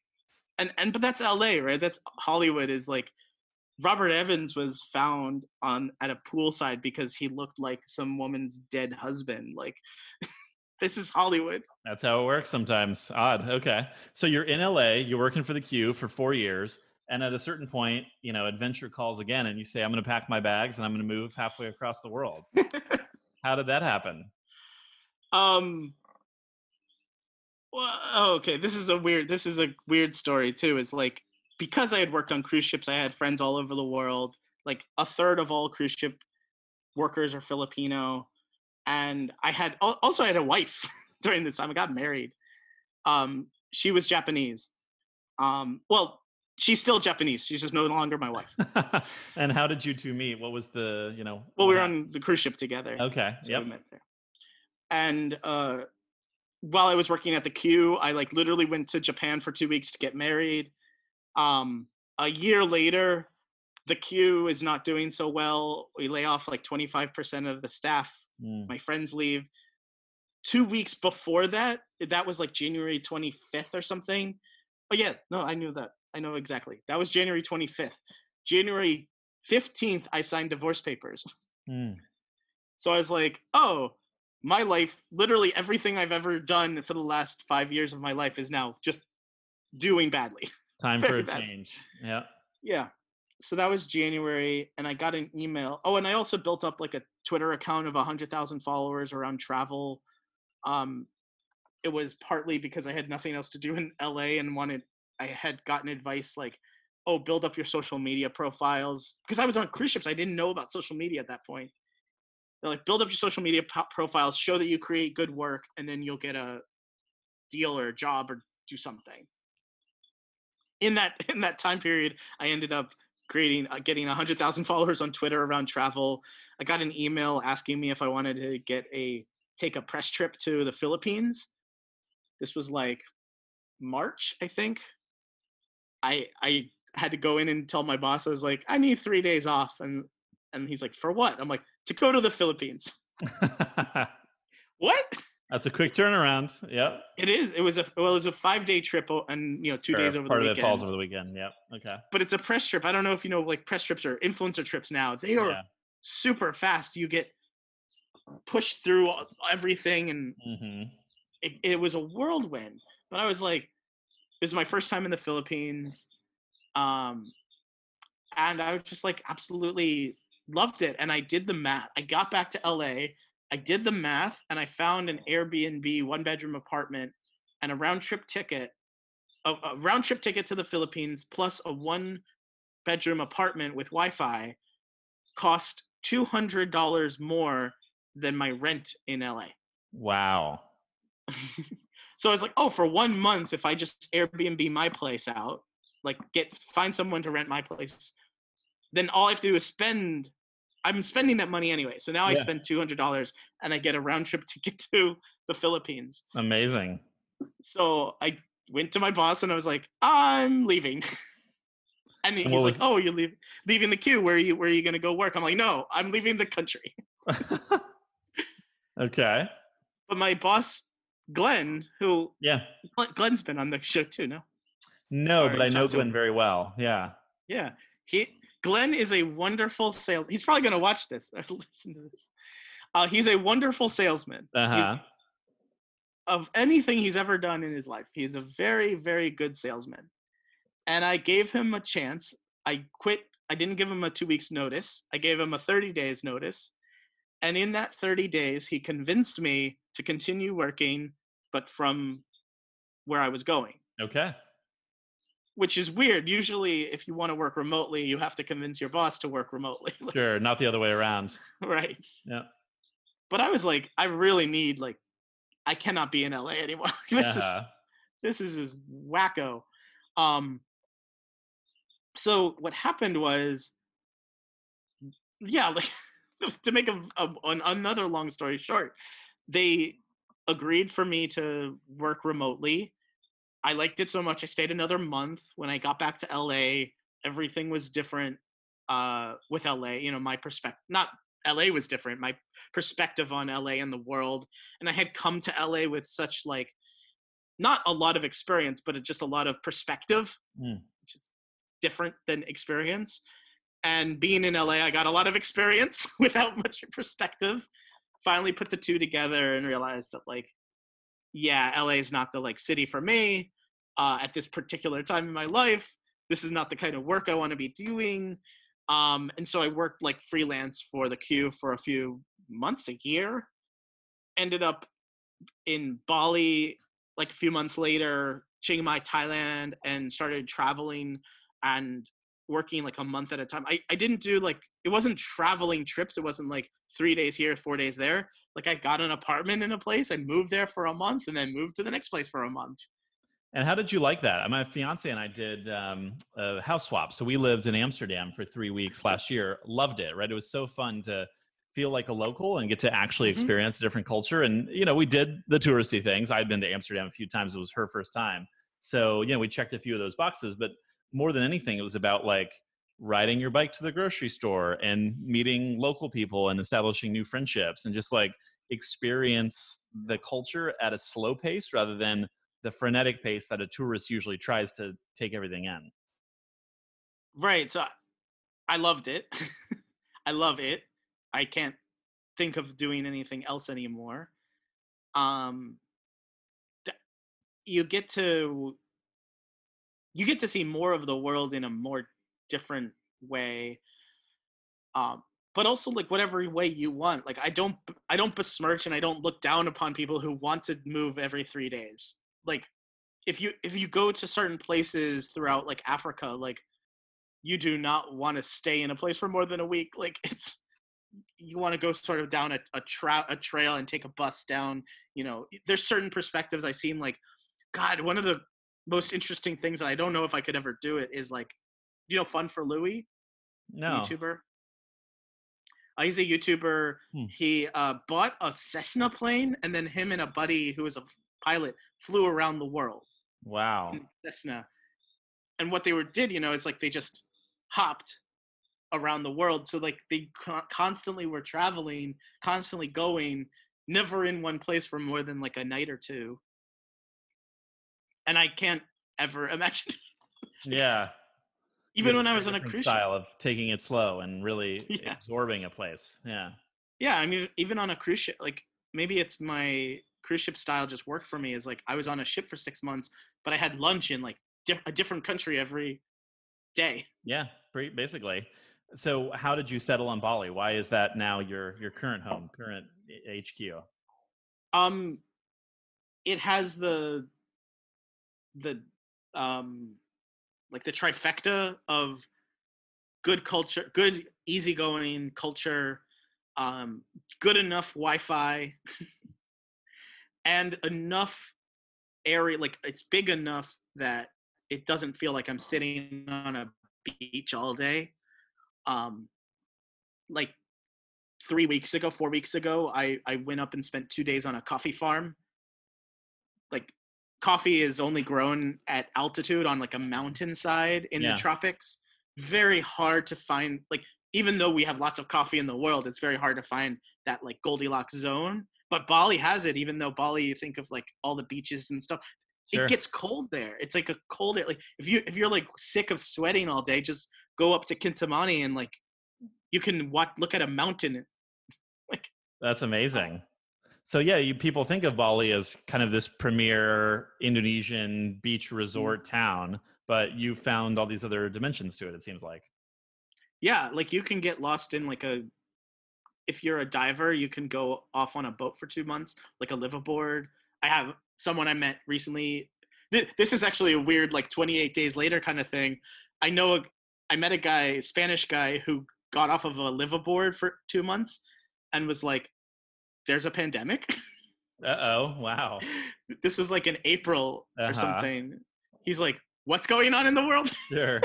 and and but that's la right? That's hollywood is like Robert Evans was found on at a poolside because he looked like some woman's dead husband. Like (laughs) this is Hollywood. That's how it works sometimes. Odd. Okay. So you're in LA, you're working for the Q for 4 years, and at a certain point, you know, adventure calls again and you say I'm going to pack my bags and I'm going to move halfway across the world. (laughs) how did that happen? Um Well, oh, okay. This is a weird. This is a weird story too. Is like because I had worked on cruise ships, I had friends all over the world. Like a third of all cruise ship workers are Filipino, and I had also I had a wife (laughs) during this time. I got married. Um, she was Japanese. Um, well, she's still Japanese. She's just no longer my wife. (laughs) and how did you two meet? What was the you know? Well, we were on the cruise ship together. Okay. So yep. And uh, while I was working at the Q, I like literally went to Japan for two weeks to get married. Um, a year later, the Q is not doing so well. We lay off like 25% of the staff. Mm. My friends leave. Two weeks before that, that was like January 25th or something. Oh, yeah, no, I knew that. I know exactly. That was January 25th. January 15th, I signed divorce papers. Mm. So I was like, oh, my life, literally everything I've ever done for the last five years of my life is now just doing badly. Time for a bad. change. Yeah. Yeah. So that was January, and I got an email. Oh, and I also built up like a Twitter account of 100,000 followers around travel. Um, it was partly because I had nothing else to do in LA and wanted, I had gotten advice like, oh, build up your social media profiles. Because I was on cruise ships, I didn't know about social media at that point. They're like, build up your social media po- profiles, show that you create good work, and then you'll get a deal or a job or do something. In that (laughs) in that time period, I ended up creating uh, getting 100,000 (laughs) followers on Twitter around travel. I got an email asking me if I wanted to get a take a press trip to the Philippines. This was like March, I think. I I had to go in and tell my boss I was like, I need 3 days off and and he's like, "For what?" I'm like, "To go to the Philippines." (laughs) what? That's a quick turnaround. Yep. It is. It was a well, it was a five day trip and you know two sure. days over Part the weekend. Part of it falls over the weekend. Yep. Okay. But it's a press trip. I don't know if you know like press trips or influencer trips now. They are yeah. super fast. You get pushed through everything, and mm-hmm. it, it was a whirlwind. But I was like, it was my first time in the Philippines, um, and I was just like absolutely loved it. And I did the math. I got back to LA. I did the math and I found an Airbnb one bedroom apartment and a round trip ticket, a, a round trip ticket to the Philippines plus a one bedroom apartment with Wi Fi cost $200 more than my rent in LA. Wow. (laughs) so I was like, oh, for one month, if I just Airbnb my place out, like get find someone to rent my place, then all I have to do is spend I'm spending that money anyway. So now yeah. I spend two hundred dollars and I get a round trip (laughs) ticket to the Philippines. Amazing. So I went to my boss and I was like, I'm leaving. (laughs) and he's like, Oh, you're leaving leaving the Q. Where are you where are you gonna go work? I'm like, No, I'm leaving the country. (laughs) okay. But my boss, Glenn, who yeah, Glenn's been on the show too, no? No, but I know Glenn very well. Yeah. Yeah. He Glenn is a wonderful sales. He's probably going to watch this (laughs) or listen to this. Uh, he's a wonderful salesman. Uh-huh. Of anything he's ever done in his life, he's a very, very good salesman. And I gave him a chance. I quit. I didn't give him a two weeks notice. I gave him a 30 days notice. And in that 30 days, he convinced me to continue working, but from where I was going. Okay which is weird. Usually, if you want to work remotely, you have to convince your boss to work remotely. (laughs) sure, not the other way around. right. Yeah. But I was like, I really need like, I cannot be in LA anymore. (laughs) this uh-huh. is this is just wacko. Um. So what happened was, yeah, like (laughs) to make a, a an, another long story short, they agreed for me to work remotely I liked it so much. I stayed another month. When I got back to LA, everything was different uh, with LA. You know, my perspective, not LA was different. My perspective on LA and the world. And I had come to LA with such like, not a lot of experience, but just a lot of perspective, mm. which is different than experience. And being in LA, I got a lot of experience (laughs) without much perspective. Finally put the two together and realized that like, yeah, LA is not the like city for me uh, at this particular time in my life. This is not the kind of work I want to be doing. Um, and so I worked like freelance for the Q for a few months, a year. Ended up in Bali like a few months later, Chiang Mai, Thailand, and started traveling and working like a month at a time. I, I didn't do like it wasn't traveling trips. It wasn't like three days here, four days there. Like I got an apartment in a place, I moved there for a month, and then moved to the next place for a month. And how did you like that? My fiance and I did um, a house swap. So we lived in Amsterdam for three weeks last year. Loved it, right? It was so fun to feel like a local and get to actually mm-hmm. experience mm-hmm. a different culture. And, you know, we did the touristy things. I'd been to Amsterdam a few times. It was her first time. So, you know, we checked a few of those boxes. But more than anything, it was about like riding your bike to the grocery store and meeting local people and establishing new friendships and just like experience the culture at a slow pace rather than the frenetic pace that a tourist usually tries to take everything in. Right. So I loved it. (laughs) I love it. I can't think of doing anything else anymore. Um, you get to you get to see more of the world in a more different way. Um, but also like whatever way you want. Like I don't I don't besmirch and I don't look down upon people who want to move every three days like if you if you go to certain places throughout like Africa, like you do not want to stay in a place for more than a week. Like (laughs) it's you want to go sort of down a a, tra- a trail and take a bus down. You know, there's certain perspectives I've seen. Like, God, one of the most interesting things, and I don't know if I could ever do it, is like, you know, FunForLouis, no YouTuber. Uh, he's a YouTuber. Hmm. He uh, bought a Cessna plane, and then him and a buddy who was a pilot flew around the world. Wow. Cessna. And what they were did, you know, it's like they just hopped around the world. So like they co- constantly were traveling, constantly going, never in one place for more than like a night or two. And I can't ever (laughs) imagine. yeah. Even when I was on a cruise style ship. of taking it slow and really (laughs) yeah. absorbing a place. Yeah. Yeah, I mean, even on a cruise ship, like maybe it's my cruise ship style just worked for me is like I was on a ship for six months, but I had lunch in like a different country every day. Yeah, basically. So, how did you settle on Bali? Why is that now your your current home, current HQ? Um, it has the the um like the trifecta of good culture, good easygoing culture, um, good enough Wi-Fi. (laughs) and enough area like it's big enough that it doesn't feel like i'm sitting on a beach all day um like three weeks ago four weeks ago i i went up and spent two days on a coffee farm like coffee is only grown at altitude on like a mountainside in yeah. the tropics very hard to find like even though we have lots of coffee in the world it's very hard to find that like goldilocks zone but Bali has it, even though Bali, you think of like all the beaches and stuff. Sure. It gets cold there. It's like a cold like if you if you're like sick of sweating all day, just go up to Kintamani and like you can watch look at a mountain. (laughs) like that's uh, amazing. So yeah, you people think of Bali as kind of this premier Indonesian beach mm. resort mm-hmm. town, but you found all these other dimensions to it. It seems like. Yeah, like you can get lost in like a if you're a diver, you can go off on a boat for two months, like a liveaboard. I have someone I met recently. This is actually a weird, like 28 days later kind of thing. I know I met a guy, Spanish guy, who got off of a liveaboard for two months and was like, "There's a pandemic." Uh oh! Wow. (laughs) This was like in April uh-huh. or something. He's like, "What's going on in the world?" (laughs) Sure.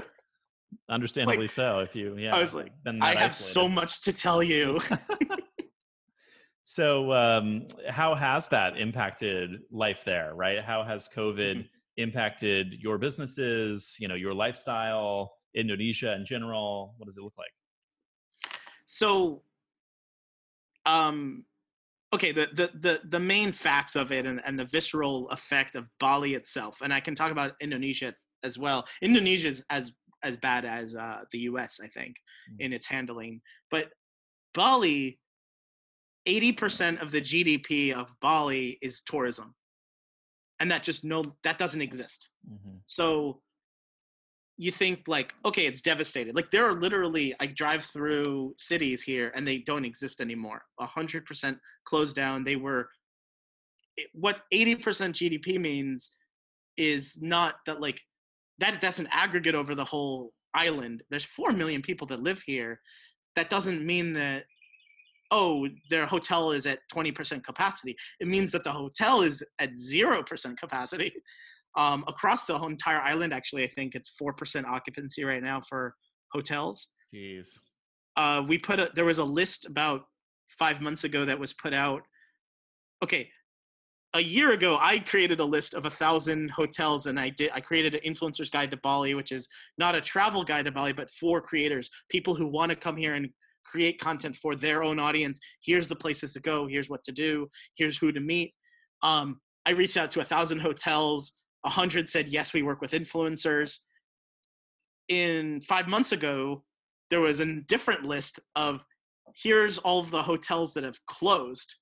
Understandably like, so. If you, yeah, I was like, I have isolated. so much to tell you. (laughs) so, um, how has that impacted life there? Right? How has COVID mm-hmm. impacted your businesses? You know, your lifestyle, Indonesia in general. What does it look like? So, um, okay the, the the the main facts of it and, and the visceral effect of bali itself and i can talk about indonesia as well indonesia is as as bad as uh, the U.S. I think mm. in its handling. But Bali, eighty percent of the GDP of Bali is tourism, and that just no that doesn't exist. Mm-hmm. So you think like okay it's devastated like there are literally i drive through cities here and they don't exist anymore 100% closed down they were what 80% GDP means is not that like that that's an aggregate over the whole island. There's 4 million people that live here. That doesn't mean that oh, their hotel is at 20% capacity. It means that the hotel is at 0% capacity. (laughs) Um, across the whole entire island, actually, I think it's 4% occupancy right now for hotels. Jeez. Uh, we put a, there was a list about five months ago that was put out. Okay, a year ago, I created a list of a thousand hotels, and I did. I created an influencer's guide to Bali, which is not a travel guide to Bali, but for creators, people who want to come here and create content for their own audience. Here's the places to go. Here's what to do. Here's who to meet. Um, I reached out to a thousand hotels. A hundred said yes, we work with influencers. In five months ago, there was a different list of here's all of the hotels that have closed,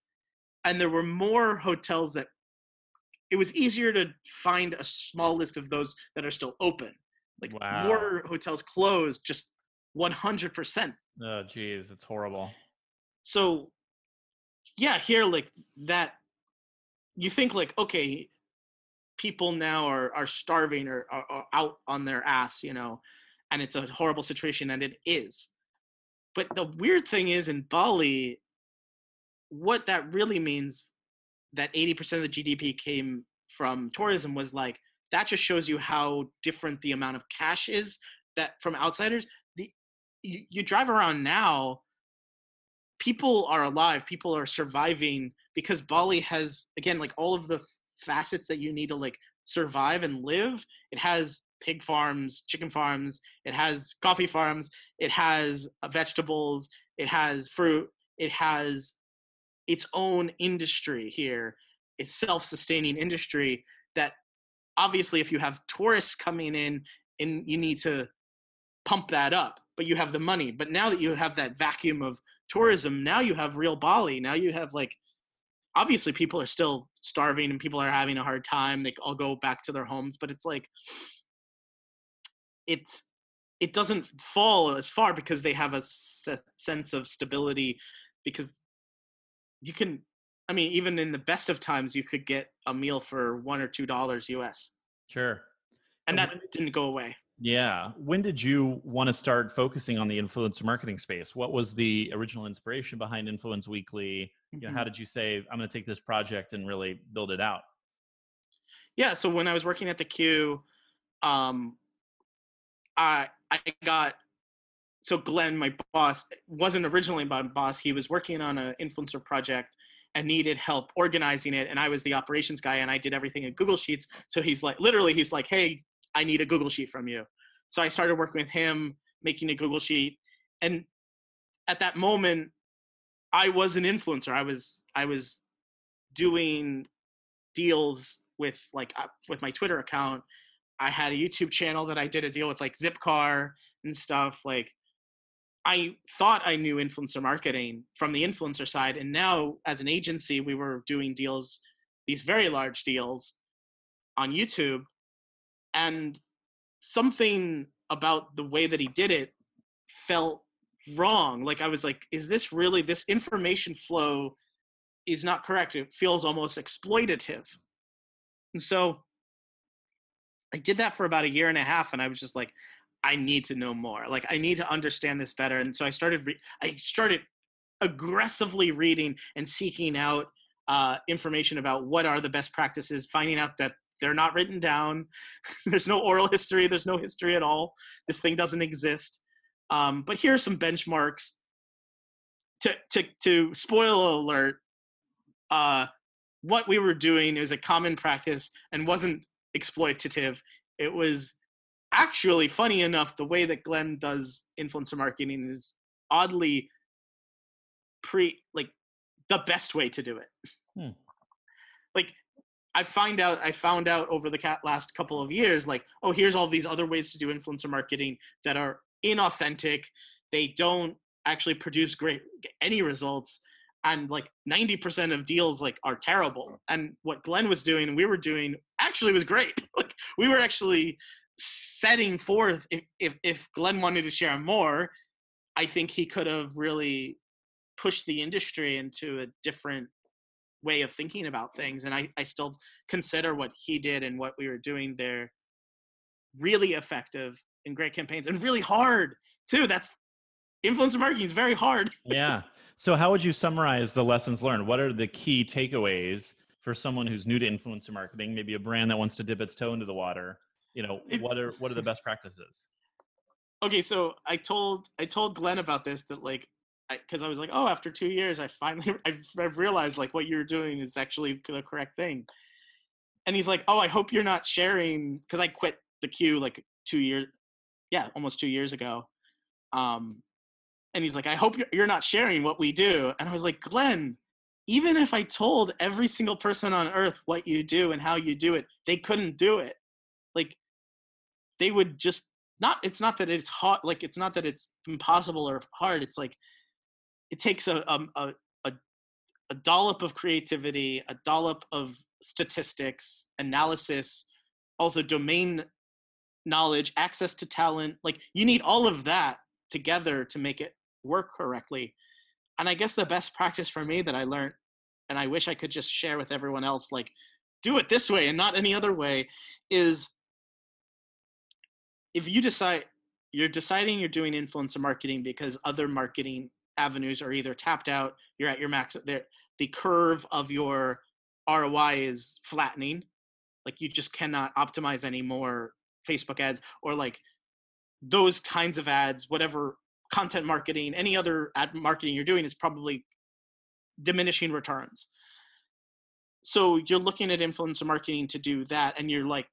and there were more hotels that it was easier to find a small list of those that are still open. Like wow. more hotels closed, just 100%. Oh, geez, it's horrible. So, yeah, here, like that, you think, like, okay, people now are, are starving or are, out on their ass, you know, and it's a horrible situation, and it is. But the weird thing is in Bali, what that really means that 80% of the GDP came from tourism was like, that just shows you how different the amount of cash is that from outsiders you, you drive around now people are alive people are surviving because bali has again like all of the facets that you need to like survive and live it has pig farms chicken farms it has coffee farms it has uh, vegetables it has fruit it has its own industry here it's self-sustaining industry that obviously if you have tourists coming in and you need to pump that up but you have the money. But now that you have that vacuum of tourism, now you have real Bali. Now you have like obviously people are still starving and people are having a hard time. They all go back to their homes, but it's like it's it doesn't fall as far because they have a sense of stability because you can i mean even in the best of times you could get a meal for one or two dollars us sure and that didn't go away yeah. When did you want to start focusing on the influencer marketing space? What was the original inspiration behind Influence Weekly? You know, mm-hmm. how did you say, I'm going to take this project and really build it out? Yeah. So when I was working at the Q, um, I I got so Glenn, my boss, wasn't originally my boss. He was working on an influencer project and needed help organizing it. And I was the operations guy and I did everything in Google Sheets. So he's like, literally, he's like, hey, I need a Google Sheet from you. So I started working with him, making a Google Sheet. And at that moment, I was an influencer. I was I was doing deals with like uh, with my Twitter account. I had a YouTube channel that I did a deal with like Zipcar and stuff. Like I thought I knew influencer marketing from the influencer side, and now as an agency, we were doing deals, these very large deals on YouTube and something about the way that he did it felt wrong like i was like is this really this information flow is not correct. It feels almost exploitative. And so i did that for about a year and a half and i was just like i need to know more. Like i need to understand this better. And so i started re- i started aggressively reading and seeking out uh, information about what are the best practices finding out that they're not written down. (laughs) there's no oral history. There's no history at all. This thing doesn't exist. Um, but here are some benchmarks. To to to spoil alert, uh, what we were doing is a common practice and wasn't exploitative. It was actually funny enough. The way that Glenn does influencer marketing is oddly pre like the best way to do it. Hmm. Like I find out I found out over the last couple of years like oh here's all these other ways to do influencer marketing that are inauthentic. They don't actually produce great any results. And like 90% of deals like are terrible. And what Glenn was doing and we were doing actually was great. (laughs) Like we were actually setting forth if if, if Glenn wanted to share more I think he could have really pushed the industry into a different way of thinking about things and I, I still consider what he did and what we were doing there really effective and great campaigns and really hard too. That's influencer marketing is very hard. (laughs) Yeah. So how would you summarize the lessons learned? What are the key takeaways for someone who's new to influencer marketing maybe a brand that wants to dip its toe into the water? You know what are what are the best practices? Okay so i told i told glenn about this that like because I, I, was like oh after two years i finally (laughs) I've, I've realized like what you're doing is actually the correct thing. And he's like oh i hope you're not sharing because i quit the queue like two years yeah almost two years ago um and he's like i hope you're, not sharing what we do and i was like glenn even if i told every single person on earth what you do and how you do it they couldn't do it. Like they would just not it's not that it's hard like it's not that it's impossible or hard it's like it takes a um, a a, a dollop of creativity a dollop of statistics analysis also domain knowledge access to talent like you need all of that together to make it work correctly. And i guess the best practice for me that i learned and i wish i could just share with everyone else like do it this way and not any other way is if you decide you're deciding you're doing influencer marketing because other marketing avenues are either tapped out, you're at your max, the curve of your ROI is flattening, like you just cannot optimize any more Facebook ads or like those kinds of ads, whatever content marketing, any other ad marketing you're doing is probably diminishing returns. So you're looking at influencer marketing to do that, and you're like,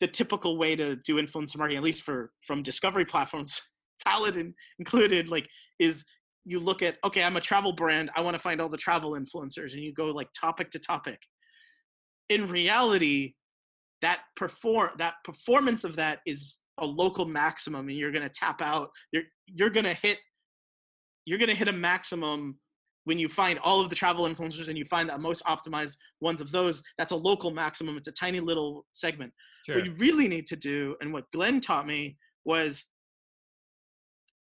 the typical way to do influencer marketing, at least for from discovery platforms, (laughs) Paladin included, like is you look at okay, I'm a travel brand, I want to find all the travel influencers, and you go like topic to topic. In reality, that perform that performance of that is a local maximum, and you're gonna tap out. You're you're gonna hit you're gonna hit a maximum when you find all of the travel influencers and you find the most optimized ones of those, that's a local maximum. It's a tiny little segment. Sure. What you really need to do, and what Glenn taught me, was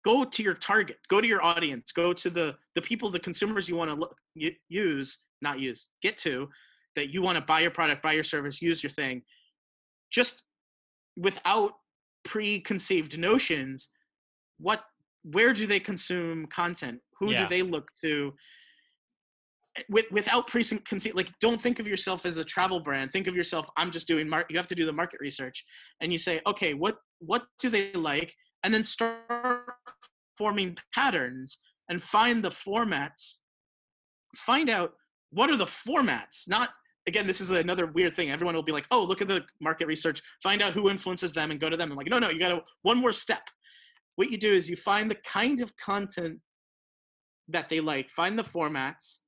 go to your target, go to your audience, go to the the people, the consumers you want to look, use, not use, get to, that you want to buy your product, buy your service, use your thing, just without preconceived notions. What, where do they consume content? Who yeah. do they look to? Eh, with, without preconceived, like don't think of yourself as a travel brand. Think of yourself. I'm just doing market. You have to do the market research, and you say, okay, what what do they like, and then start forming patterns and find the formats. Find out what are the formats, not again, this is another weird thing. Everyone will be like, oh, look at the market research, find out who influences them and go to them. I'm like, no, no, you got to one more step. What you do is you find the kind of content that they like, find the formats,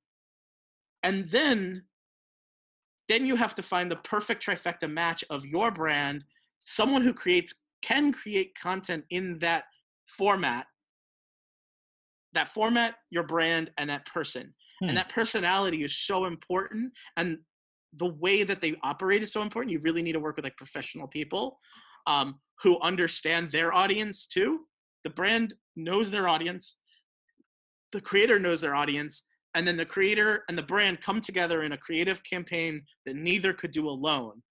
and then then you have to find the perfect trifecta match of your brand, someone who creates can create content in that format. That format, your brand, and that person. Hmm. And that personality is so important. And the way that they operate is so important. You really need to work with like professional people um, who understand their audience too. The brand knows their audience, the creator knows their audience and then the creator and the brand come together in a creative campaign that neither could do alone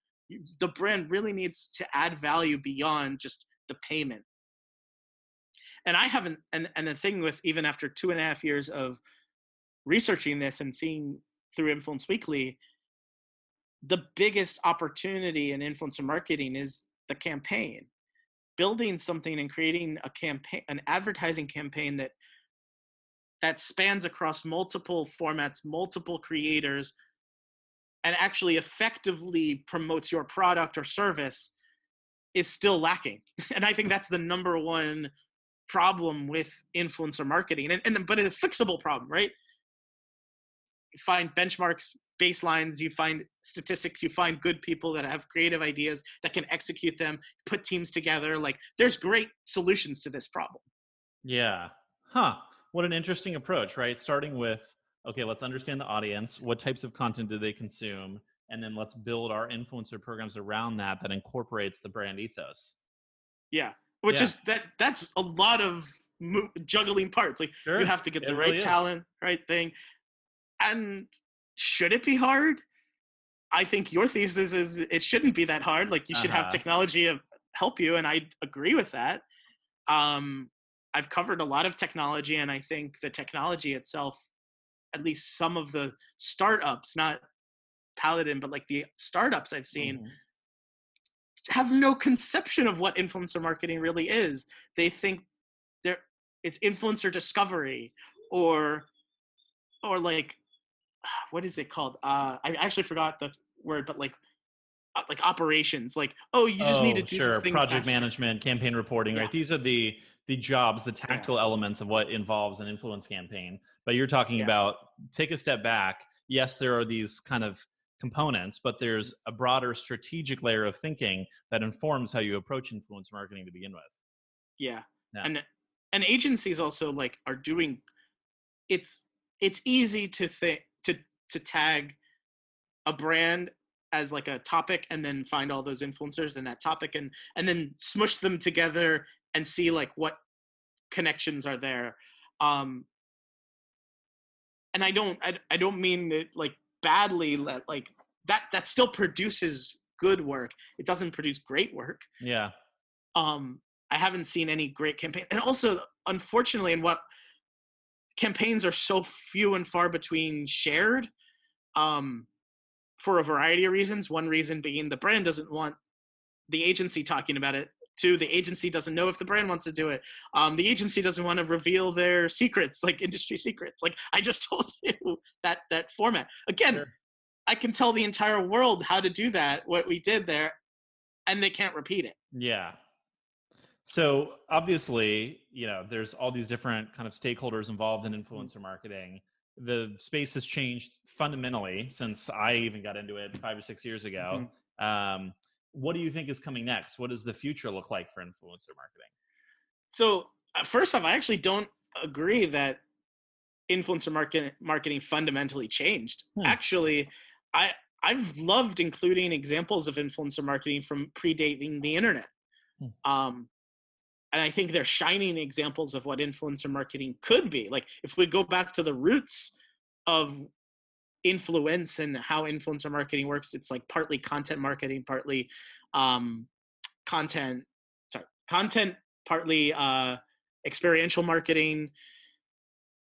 the brand really needs to add value beyond just the payment. And i haven't and, and the thing with even after two and a half years of researching this and seeing through influence weekly the biggest opportunity in influencer marketing is the campaign. Building something and creating a campaign an advertising campaign that that spans across multiple formats, multiple creators, and actually effectively promotes your product or service is still lacking. (laughs) And I think that's the number one problem with influencer marketing. And, and but it's a fixable problem, right? You find benchmarks, baselines, you find statistics, you find good people that have creative ideas that can execute them, put teams together. Like there's great solutions to this problem. Yeah. Huh what an interesting approach, right? Starting with, okay, let's understand the audience. What types of content do they consume? And then let's build our influencer programs around that that incorporates the brand ethos. Yeah, which yeah. is that that's a lot of mo- juggling parts. Like sure. you have to get it the right really talent, right thing, and should it be hard? I think your thesis is it shouldn't be that hard. Like you should uh-huh. have technology help you, and I agree with that. Um, I've covered a lot of technology, and I think the technology itself, at least some of the startups, not Paladin, but like the startups I've seen, mm-hmm. have no conception of what influencer marketing really is. They think they're it's influencer discovery or or like (sighs) what is it called? Uh, I actually forgot the word, but like like operations like oh you just oh, need to do sure project faster. management campaign reporting yeah. right these are the the jobs the tactical yeah. elements of what involves an influence campaign but you're talking yeah. about take a step back yes there are these kind of components but there's a broader strategic layer of thinking that informs how you approach influence marketing to begin with yeah, and and agencies also like are doing it's it's easy to think to to tag a brand as like a topic and then find all those influencers in that topic and and then smush them together and see like what connections are there um and i don't i, I don't mean it like badly that like that that still produces good work it doesn't produce great work yeah um i haven't seen any great campaign and also unfortunately and what campaigns are so few and far between shared um for a variety of reasons. One reason being the brand doesn't want the agency talking about it. Two, the agency doesn't know if the brand wants to do it. Um, the agency doesn't want to reveal their secrets, like industry secrets. Like I just (laughs) told you that that format. Again, sure. I can tell the entire world how to do that, what we did there, and they can't repeat it. Yeah. So obviously, you know, there's all these different kind of stakeholders involved in mm-hmm. influencer marketing. The space has changed fundamentally since I even got into it five or six years ago. Mm-hmm. Um, what do you think is coming next? What does the future look like for influencer marketing? So, uh, first off, I actually don't agree that influencer market, marketing fundamentally changed. Hmm. Actually, I I've loved including examples of influencer marketing from predating the internet. Hmm. Um, and I think they're shining examples of what influencer marketing could be. Like if we go back to the roots of influence and how influencer marketing works it's like partly content marketing partly um, content sorry content partly uh, experiential marketing.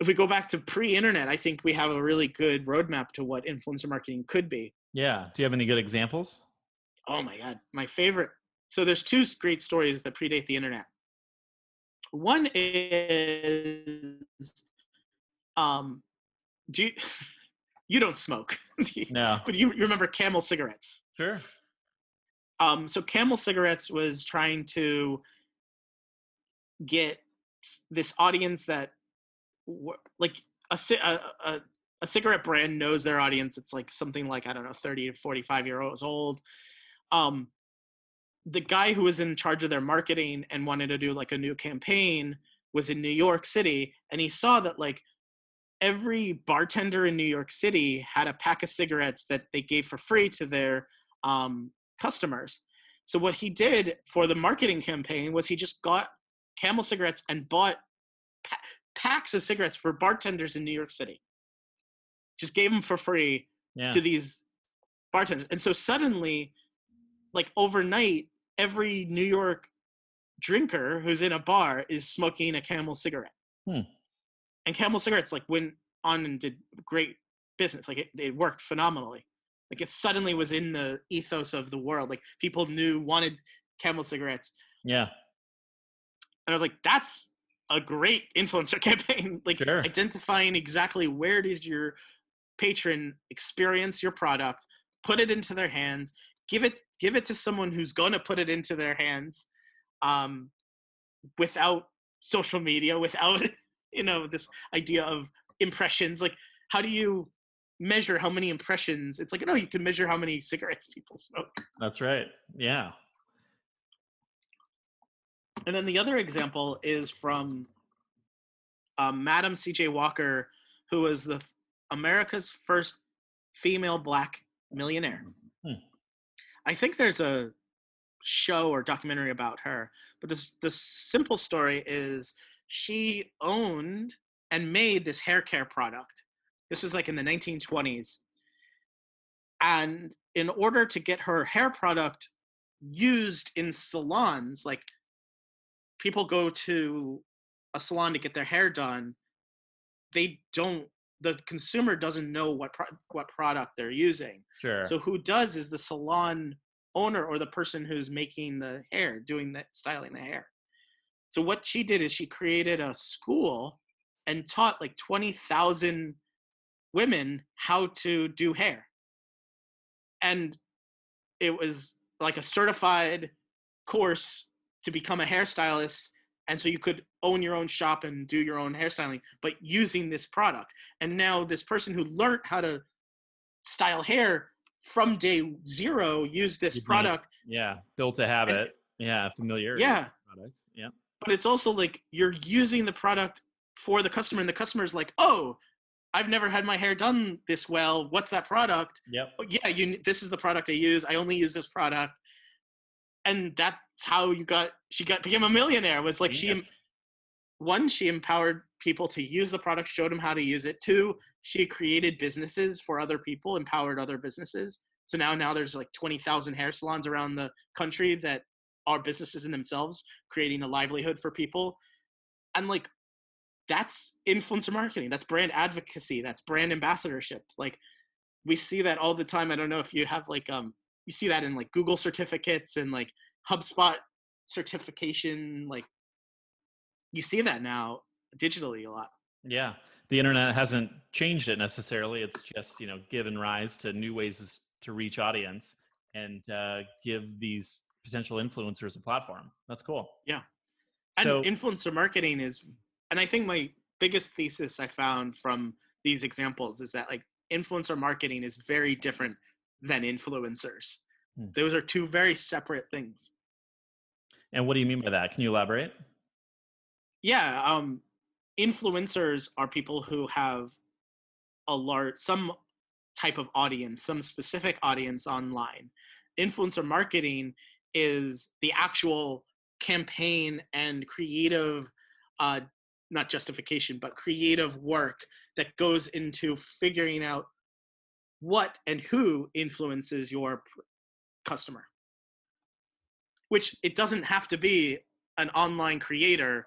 If we go back to pre-internet i think we have a really good roadmap to what influencer marketing could be. Yeah do you have any good examples? Oh my god my favorite so there's two great stories that predate the internet. One is um do you (laughs) you don't smoke. (laughs) no. But you, you remember Camel cigarettes. Sure. Um, so Camel cigarettes was trying to get this audience that like a, a, a, a cigarette brand knows their audience. It's like something like, I don't know, 30 to 45 years old. Um, the guy who was in charge of their marketing and wanted to do like a new campaign was in New York City. And he saw that like every bartender in New York City had a pack of cigarettes that they gave for free to their um, customers. So what he did for the marketing campaign was he just got Camel cigarettes and bought pa- packs of cigarettes for bartenders in New York City. Just gave them for free yeah. to these bartenders. And so suddenly, like overnight, every New York drinker who's in a bar is smoking a Camel cigarette. Hmm and Camel cigarettes like went on and did great business. Like it, it worked phenomenally. Like it suddenly was in the ethos of the world. Like people knew wanted Camel cigarettes. Yeah. And I was like, that's a great influencer (laughs) campaign. like sure. identifying exactly where does your patron experience your product, put it into their hands, give it give it to someone who's going to put it into their hands um, without social media, without (laughs) you know this idea of impressions like how do you measure how many impressions? It's like no you can measure how many cigarettes people smoke. That's right. Yeah. And then the other example is from um, madam cj walker who was the america's first female black millionaire. Hmm. i think there's a show or documentary about her but this the simple story is she owned and made this hair care product. This was like in the 1920s. and in order to get her hair product used in salons like people go to a salon to get their hair done they don't the consumer doesn't know what pro- what product they're using sure so who does is the salon owner or the person who's making the hair doing the styling the hair so what she did is she created a school and taught like 20,000 women how to do hair. And it was like a certified course to become a hairstylist and so you could own your own shop and do your own hairstyling but using this product. And now this person who learned how to style hair from day zero used this product yeah built a habit. And, yeah familiar yeah. products yeah but it's also like you're using the product for the customer and the customer's like oh I've never had my hair done this well. What's that product? Yep. Oh, yeah, you. This is the product I use. I only use this product, and that's how you got. She got became a millionaire. Was like yes. she, one, she empowered people to use the product, showed them how to use it. Two, she created businesses for other people, empowered other businesses. So now, now there's like twenty thousand hair salons around the country that are businesses in themselves, creating a livelihood for people. And like that's influencer marketing that's brand advocacy that's brand ambassadorship. Like we see that all the time i don't know if you have like um you see that in like google certificates and like hubspot certification like you see that now digitally a lot. Yeah the internet hasn't changed it necessarily it's just you know given rise to new ways to reach audience and uh, give these potential influencers a platform. That's cool. Yeah. So, and influencer marketing is and I think my biggest thesis I found from these examples is that like influencer marketing is very different than influencers. Hmm. Those are two very separate things. And what do you mean by that? Can you elaborate? Yeah, um, influencers are people who have a large some type of audience, some specific audience online. Influencer marketing is the actual campaign and creative uh, not justification, but creative work that goes into figuring out what and who influences your customer. Which it doesn't have to be an online creator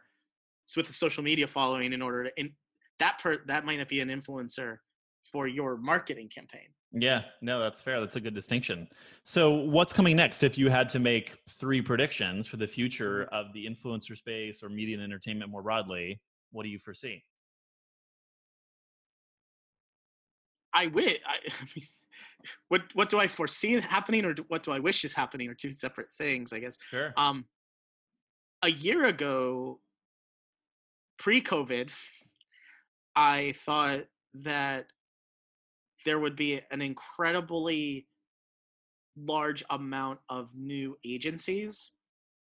with a social media following in order to in, that per, that might not be an influencer for your marketing campaign. Yeah, no, that's fair. That's a good distinction. So, what's coming next if you had to make three predictions for the future mm-hmm. of the influencer space or media and entertainment more broadly? What do you foresee? I wish. (laughs) I, mean, what what do I foresee happening, or what do I wish is happening, are two separate things, I guess. Sure. Um, a year ago, pre-COVID, I thought that there would be an incredibly large amount of new agencies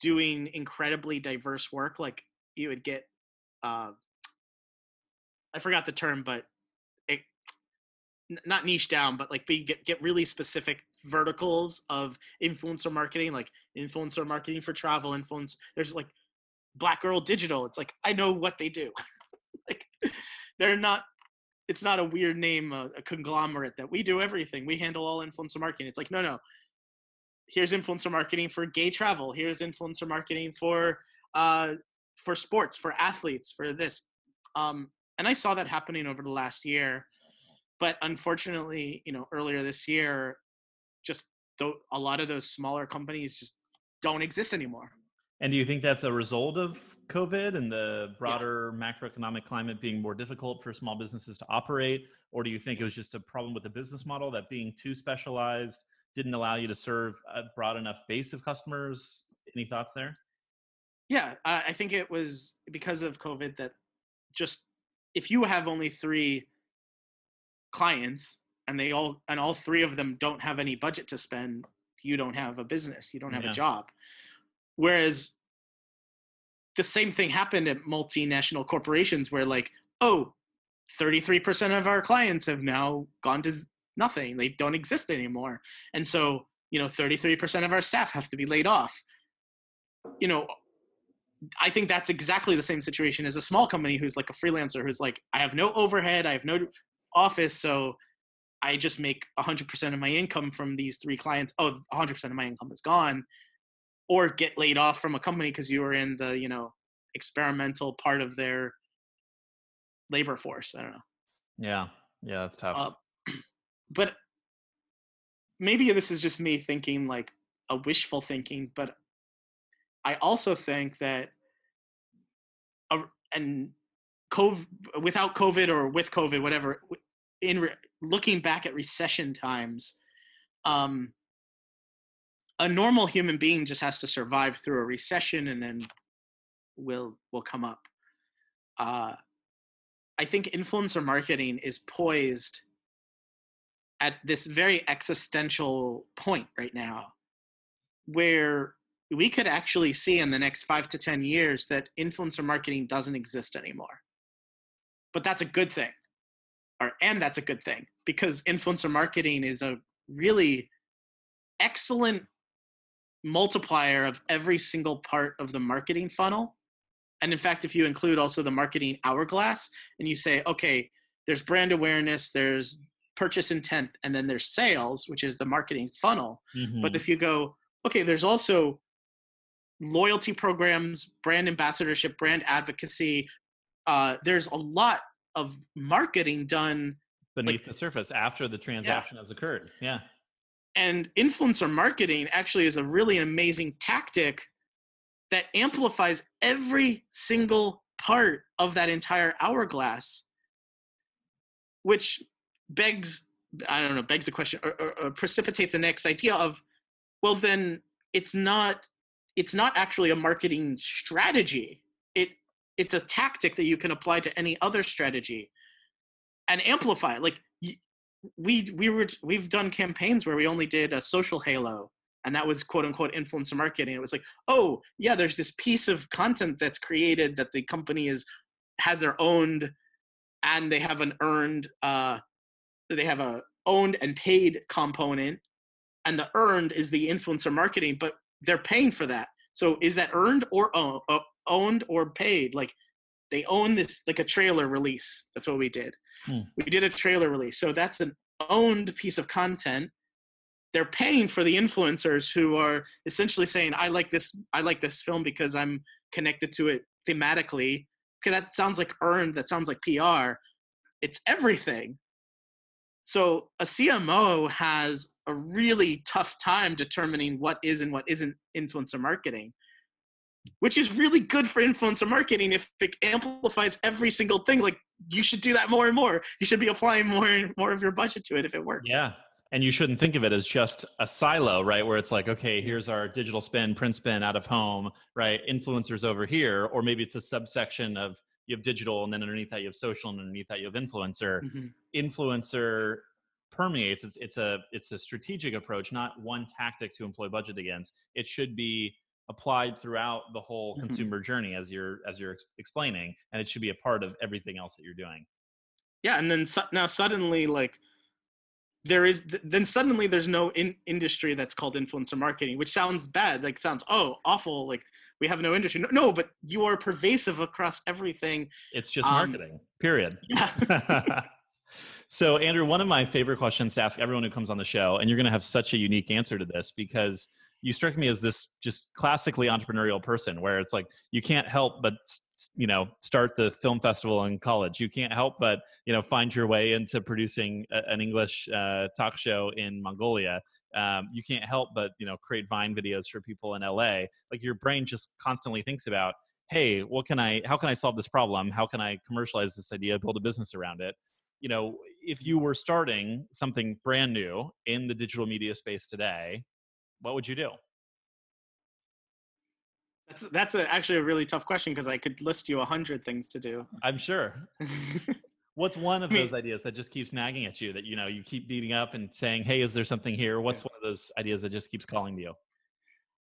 doing incredibly diverse work. Like you would get uh, I forgot the term, but it not niche down, but like be get get really specific verticals of influencer marketing, like influencer marketing for travel, influence. There's like Black Girl Digital. It's like I know what they do. (laughs) like they're not. It's not a weird name, a, a conglomerate that we do everything. We handle all influencer marketing. It's like no, no. Here's influencer marketing for gay travel. Here's influencer marketing for uh, for sports, for athletes, for this. Um, and I saw that happening over the last year. But unfortunately, you know, earlier this year, just th- a lot of those smaller companies just don't exist anymore. And do you think that's a result of COVID and the broader yeah. macroeconomic climate being more difficult for small businesses to operate? Or do you think it was just a problem with the business model that being too specialized didn't allow you to serve a broad enough base of customers? Any thoughts there? Yeah, I think it was because of COVID that just if you have only three clients and they all and all three of them don't have any budget to spend, you don't have a business, you don't have yeah. a job. Whereas the same thing happened at multinational corporations where like, oh, 33% of our clients have now gone to nothing. They don't exist anymore. And so, you know, 33% of our staff have to be laid off. You know, I think that's exactly the same situation as a small company who's like a freelancer who's like, I have no overhead, I have no office, so I just make 100% of my income from these three clients. Oh, 100% of my income is gone. Or get laid off from a company because you were in the, you know, experimental part of their labor force. I don't know. Yeah. Yeah, that's tough. Uh, (clears throat) but maybe this is just me thinking like a wishful thinking, but I also think that, uh, and COVID, without COVID or with COVID, whatever, in re- looking back at recession times, um, a normal human being just has to survive through a recession and then will will come up. Uh, I think influencer marketing is poised at this very existential point right now, where we could actually see in the next five to ten years that influencer marketing doesn't exist anymore. But that's a good thing or and that's a good thing because influencer marketing is a really excellent multiplier of every single part of the marketing funnel and in fact if you include also the marketing hourglass and you say okay there's brand awareness there's purchase intent and then there's sales which is the marketing funnel mm-hmm. but if you go okay there's also loyalty programs brand ambassadorship brand advocacy uh, there's a lot of marketing done beneath like, the surface after the transaction yeah. has occurred. Yeah. And influencer marketing actually is a really amazing tactic that amplifies every single part of that entire hourglass, which begs, I don't know, begs the question or, or, or precipitates the next idea of, well, then it's not it's not actually a marketing strategy. It it's a tactic that you can apply to any other strategy and amplify it. Like we we were we've done campaigns where we only did a social halo and that was quote unquote influencer marketing. It was like oh yeah there's this piece of content that's created that the company is has their owned and they have an earned uh they have a owned and paid component and the earned is the influencer marketing. But they're paying for that so is that earned or owned, owned or paid. Like they own this like a trailer release. That's what we did. Hmm. We did a trailer release. So that's an owned piece of content. They're paying for the influencers who are essentially saying, I like this, I like this film because I'm connected to it thematically. Okay, that sounds like earned, that sounds like PR. It's everything. So a CMO has a really tough time determining what is and what isn't influencer marketing which is really good for influencer marketing if it amplifies every single thing. Like you should do that more and more. You should be applying more and more of your budget to it if it works. Yeah. And you shouldn't think of it as just a silo, right? Where it's like, okay, here's our digital spin, print spin out of home, right? Influencers over here, or maybe it's a subsection of you have digital, and then underneath that you have social, and underneath that you have influencer. Mm-hmm. Influencer permeates. It's it's a it's a strategic approach, not one tactic to employ budget against. It should be applied throughout the whole mm-hmm. consumer journey as you're as you're ex- explaining and it should be a part of everything else that you're doing yeah and then su- now suddenly like there is th- then suddenly there's no in- industry that's called influencer marketing which sounds bad like sounds oh awful like we have no industry. No, no but you are pervasive across everything. It's just um, marketing period. yeah. (laughs) so andrew one of my favorite questions to ask everyone who comes on the show and you're going to have such a unique answer to this because you strike me as this just classically entrepreneurial person where it's like you can't help but you know start the film festival in college. You can't help but you know find your way into producing a, an english uh, talk show in mongolia um, you can't help but you know create vine videos for people in la like your brain just constantly thinks about hey what can i how can i solve this problem how can i commercialize this idea build a business around it you know if you were starting something brand new in the digital media space today what would you do? That's that's a, actually a really tough question because I could list you a hundred things to do. I'm sure. (laughs) What's one of I mean, those ideas that just keeps nagging at you that you know you keep beating up and saying, "Hey, is there something here?" What's yeah. one of those ideas that just keeps calling to you?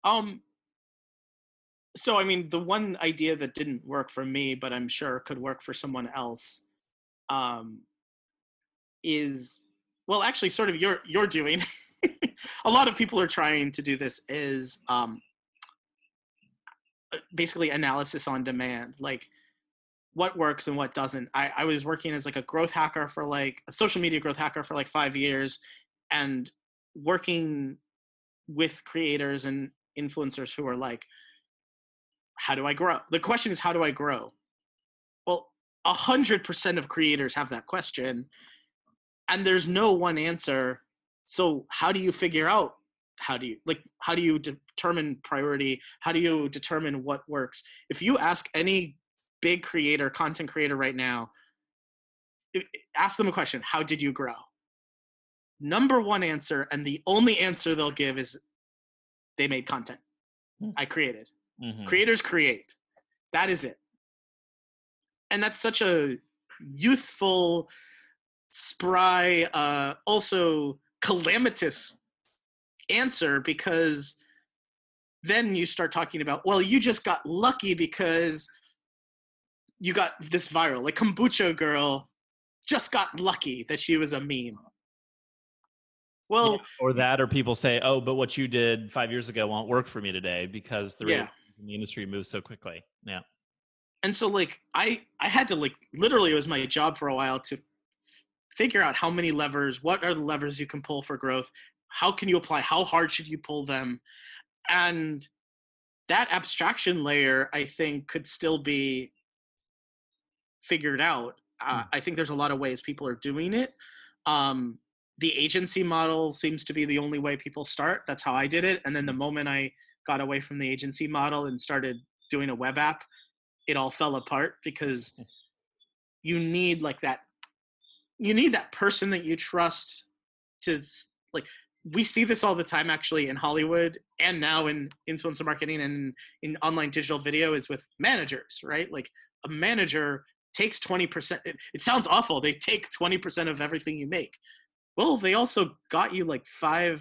Um. So I mean, the one idea that didn't work for me, but I'm sure could work for someone else, um, is well, actually, sort of you're you're doing. (laughs) a lot of people are trying to do this is um, uh, basically analysis on demand. Like what works and what doesn't. I, I was working as like a growth hacker for like a social media growth hacker for like five years and working with creators and influencers who are like, how do I grow? The question is, how do I grow? Well, a hundred percent of creators have that question and there's no one answer. So how do you figure out how do you like how do you determine priority how do you determine what works if you ask any big creator content creator right now ask them a question how did you grow? Number one answer and the only answer they'll give is they made content. Mm-hmm. i created. Mm-hmm. creators create. That is it. And that's such a youthful spry uh also calamitous answer because then you start talking about well you just got lucky because you got this viral like kombucha girl just got lucky that she was a meme. Well yeah, or that or people say oh but what you did five years ago won't work for me today because the yeah. the industry moves so quickly. Yeah. And so like i i had to like literally it was my job for a while to figure out how many levers what are the levers you can pull for growth how can you apply how hard should you pull them? And that abstraction layer i think could still be figured out uh, mm. i think there's a lot of ways people are doing it um, the agency model seems to be the only way people start that's how i did it and then the moment i got away from the agency model and started doing a web app it all fell apart because hmm. you need like that you need that person that you trust to like we see this all the time actually in Hollywood and now in influencer marketing and in online digital video is with managers, right? Like a manager takes 20%. It, it sounds awful. They take 20% of everything you make. Well, they also got you like 5x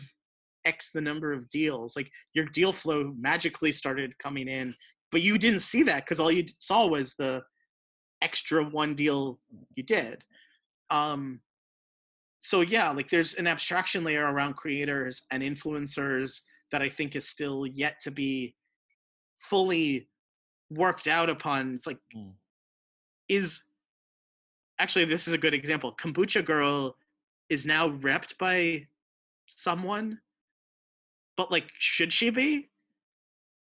the number of deals. Like your deal flow magically started coming in, but you didn't see that because all you saw was the extra one deal you did. Um, so yeah like there's an abstraction layer around creators and influencers that i think is still yet to be fully worked out upon it's like mm. Is actually this is a good example kombucha girl is now repped by someone but like should she be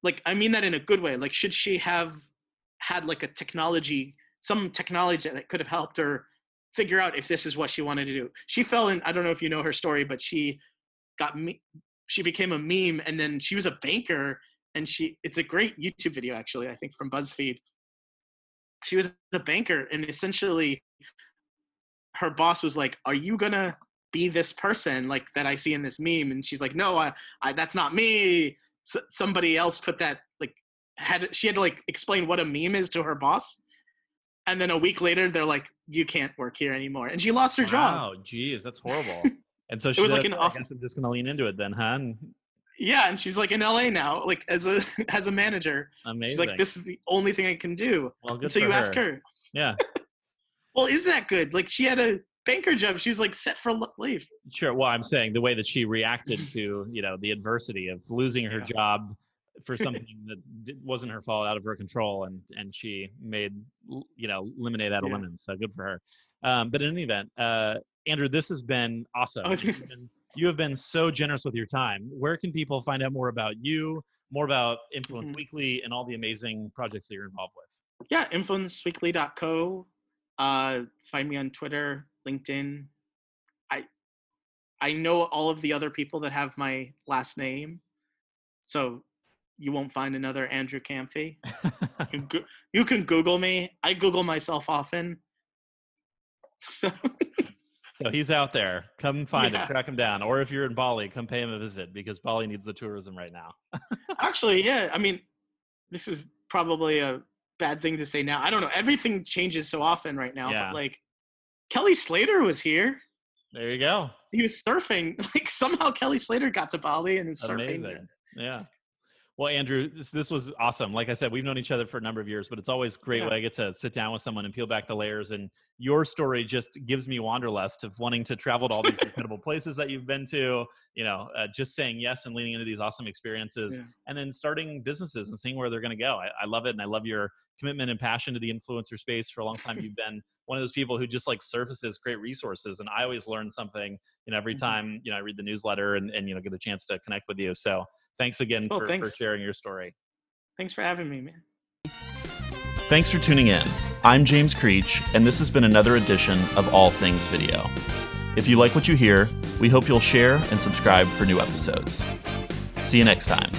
like i mean that in a good way like should she have had like a technology some technology that could have helped her figure out if this is what she wanted to do. She fell in. I don't know if you know her story, but she got me. She became a meme, and then she was a banker. And she, it's a great YouTube video actually. I think from BuzzFeed. She was a banker, and essentially, her boss was like, "Are you gonna be this person like that I see in this meme?" And she's like, "No, I, I that's not me. S- somebody else put that like had she had to like explain what a meme is to her boss." and then a week later they're like you can't work here anymore and she lost her wow, job oh geez that's horrible (laughs) and so she was like an off- I guess i'm just gonna lean into it then huh and yeah and she's like in la now like as a (laughs) as a manager. Amazing she's like this is the only thing i can do well good so you her. ask her. yeah. (laughs) Well is that good? Like she had a banker job. She was like set for leave sure. Well i'm saying the way that she reacted to you know the adversity of losing her yeah. job for (laughs) something that wasn't her fault out of her control and and she made you know lemonade out of yeah. lemons so good for her. Um, but in any event uh, andrew this has been awesome. Oh, you've, been, you have been so generous with your time where can people find out more about you more about influence mm-hmm. weekly and all the amazing projects that you're involved with yeah influenceweekly.co uh, find me on twitter linkedin i i know all of the other people that have my last name so you won't find another Andrew Kamphey. you, can, (laughs) you can Google me. I Google myself often. (laughs) so he's out there. Come find yeah. him, track him down. Or if you're in Bali, come pay him a visit because Bali needs the tourism right now. Actually, yeah. I mean, this is probably a bad thing to say now. I don't know. Everything changes so often right now. Yeah. But like Kelly Slater was here. There you go. He was surfing. (laughs) Like somehow Kelly Slater got to Bali and is surfing. Amazing. Yeah. Well, Andrew, this, this was awesome. Like I said, we've known each other for a number of years, but it's always great yeah. when I get to sit down with someone and peel back the layers. And your story just gives me wanderlust of wanting to travel to all these (laughs) incredible places that you've been to. You know, uh, just saying yes and leaning into these awesome experiences, yeah. and then starting businesses and seeing where they're going to go. I, I love it, and I love your commitment and passion to the influencer space. For a long time, you've been one of those people who just like surfaces great resources, and I always learn something. You know, every mm-hmm. time you know I read the newsletter and and you know get a chance to connect with you. So thanks again oh, for, thanks. for sharing your story. Thanks for having me, man. Thanks for tuning in. I'm James Creech, and this has been another edition of All Things Video. If you like what you hear, we hope you'll share and subscribe for new episodes. See you next time.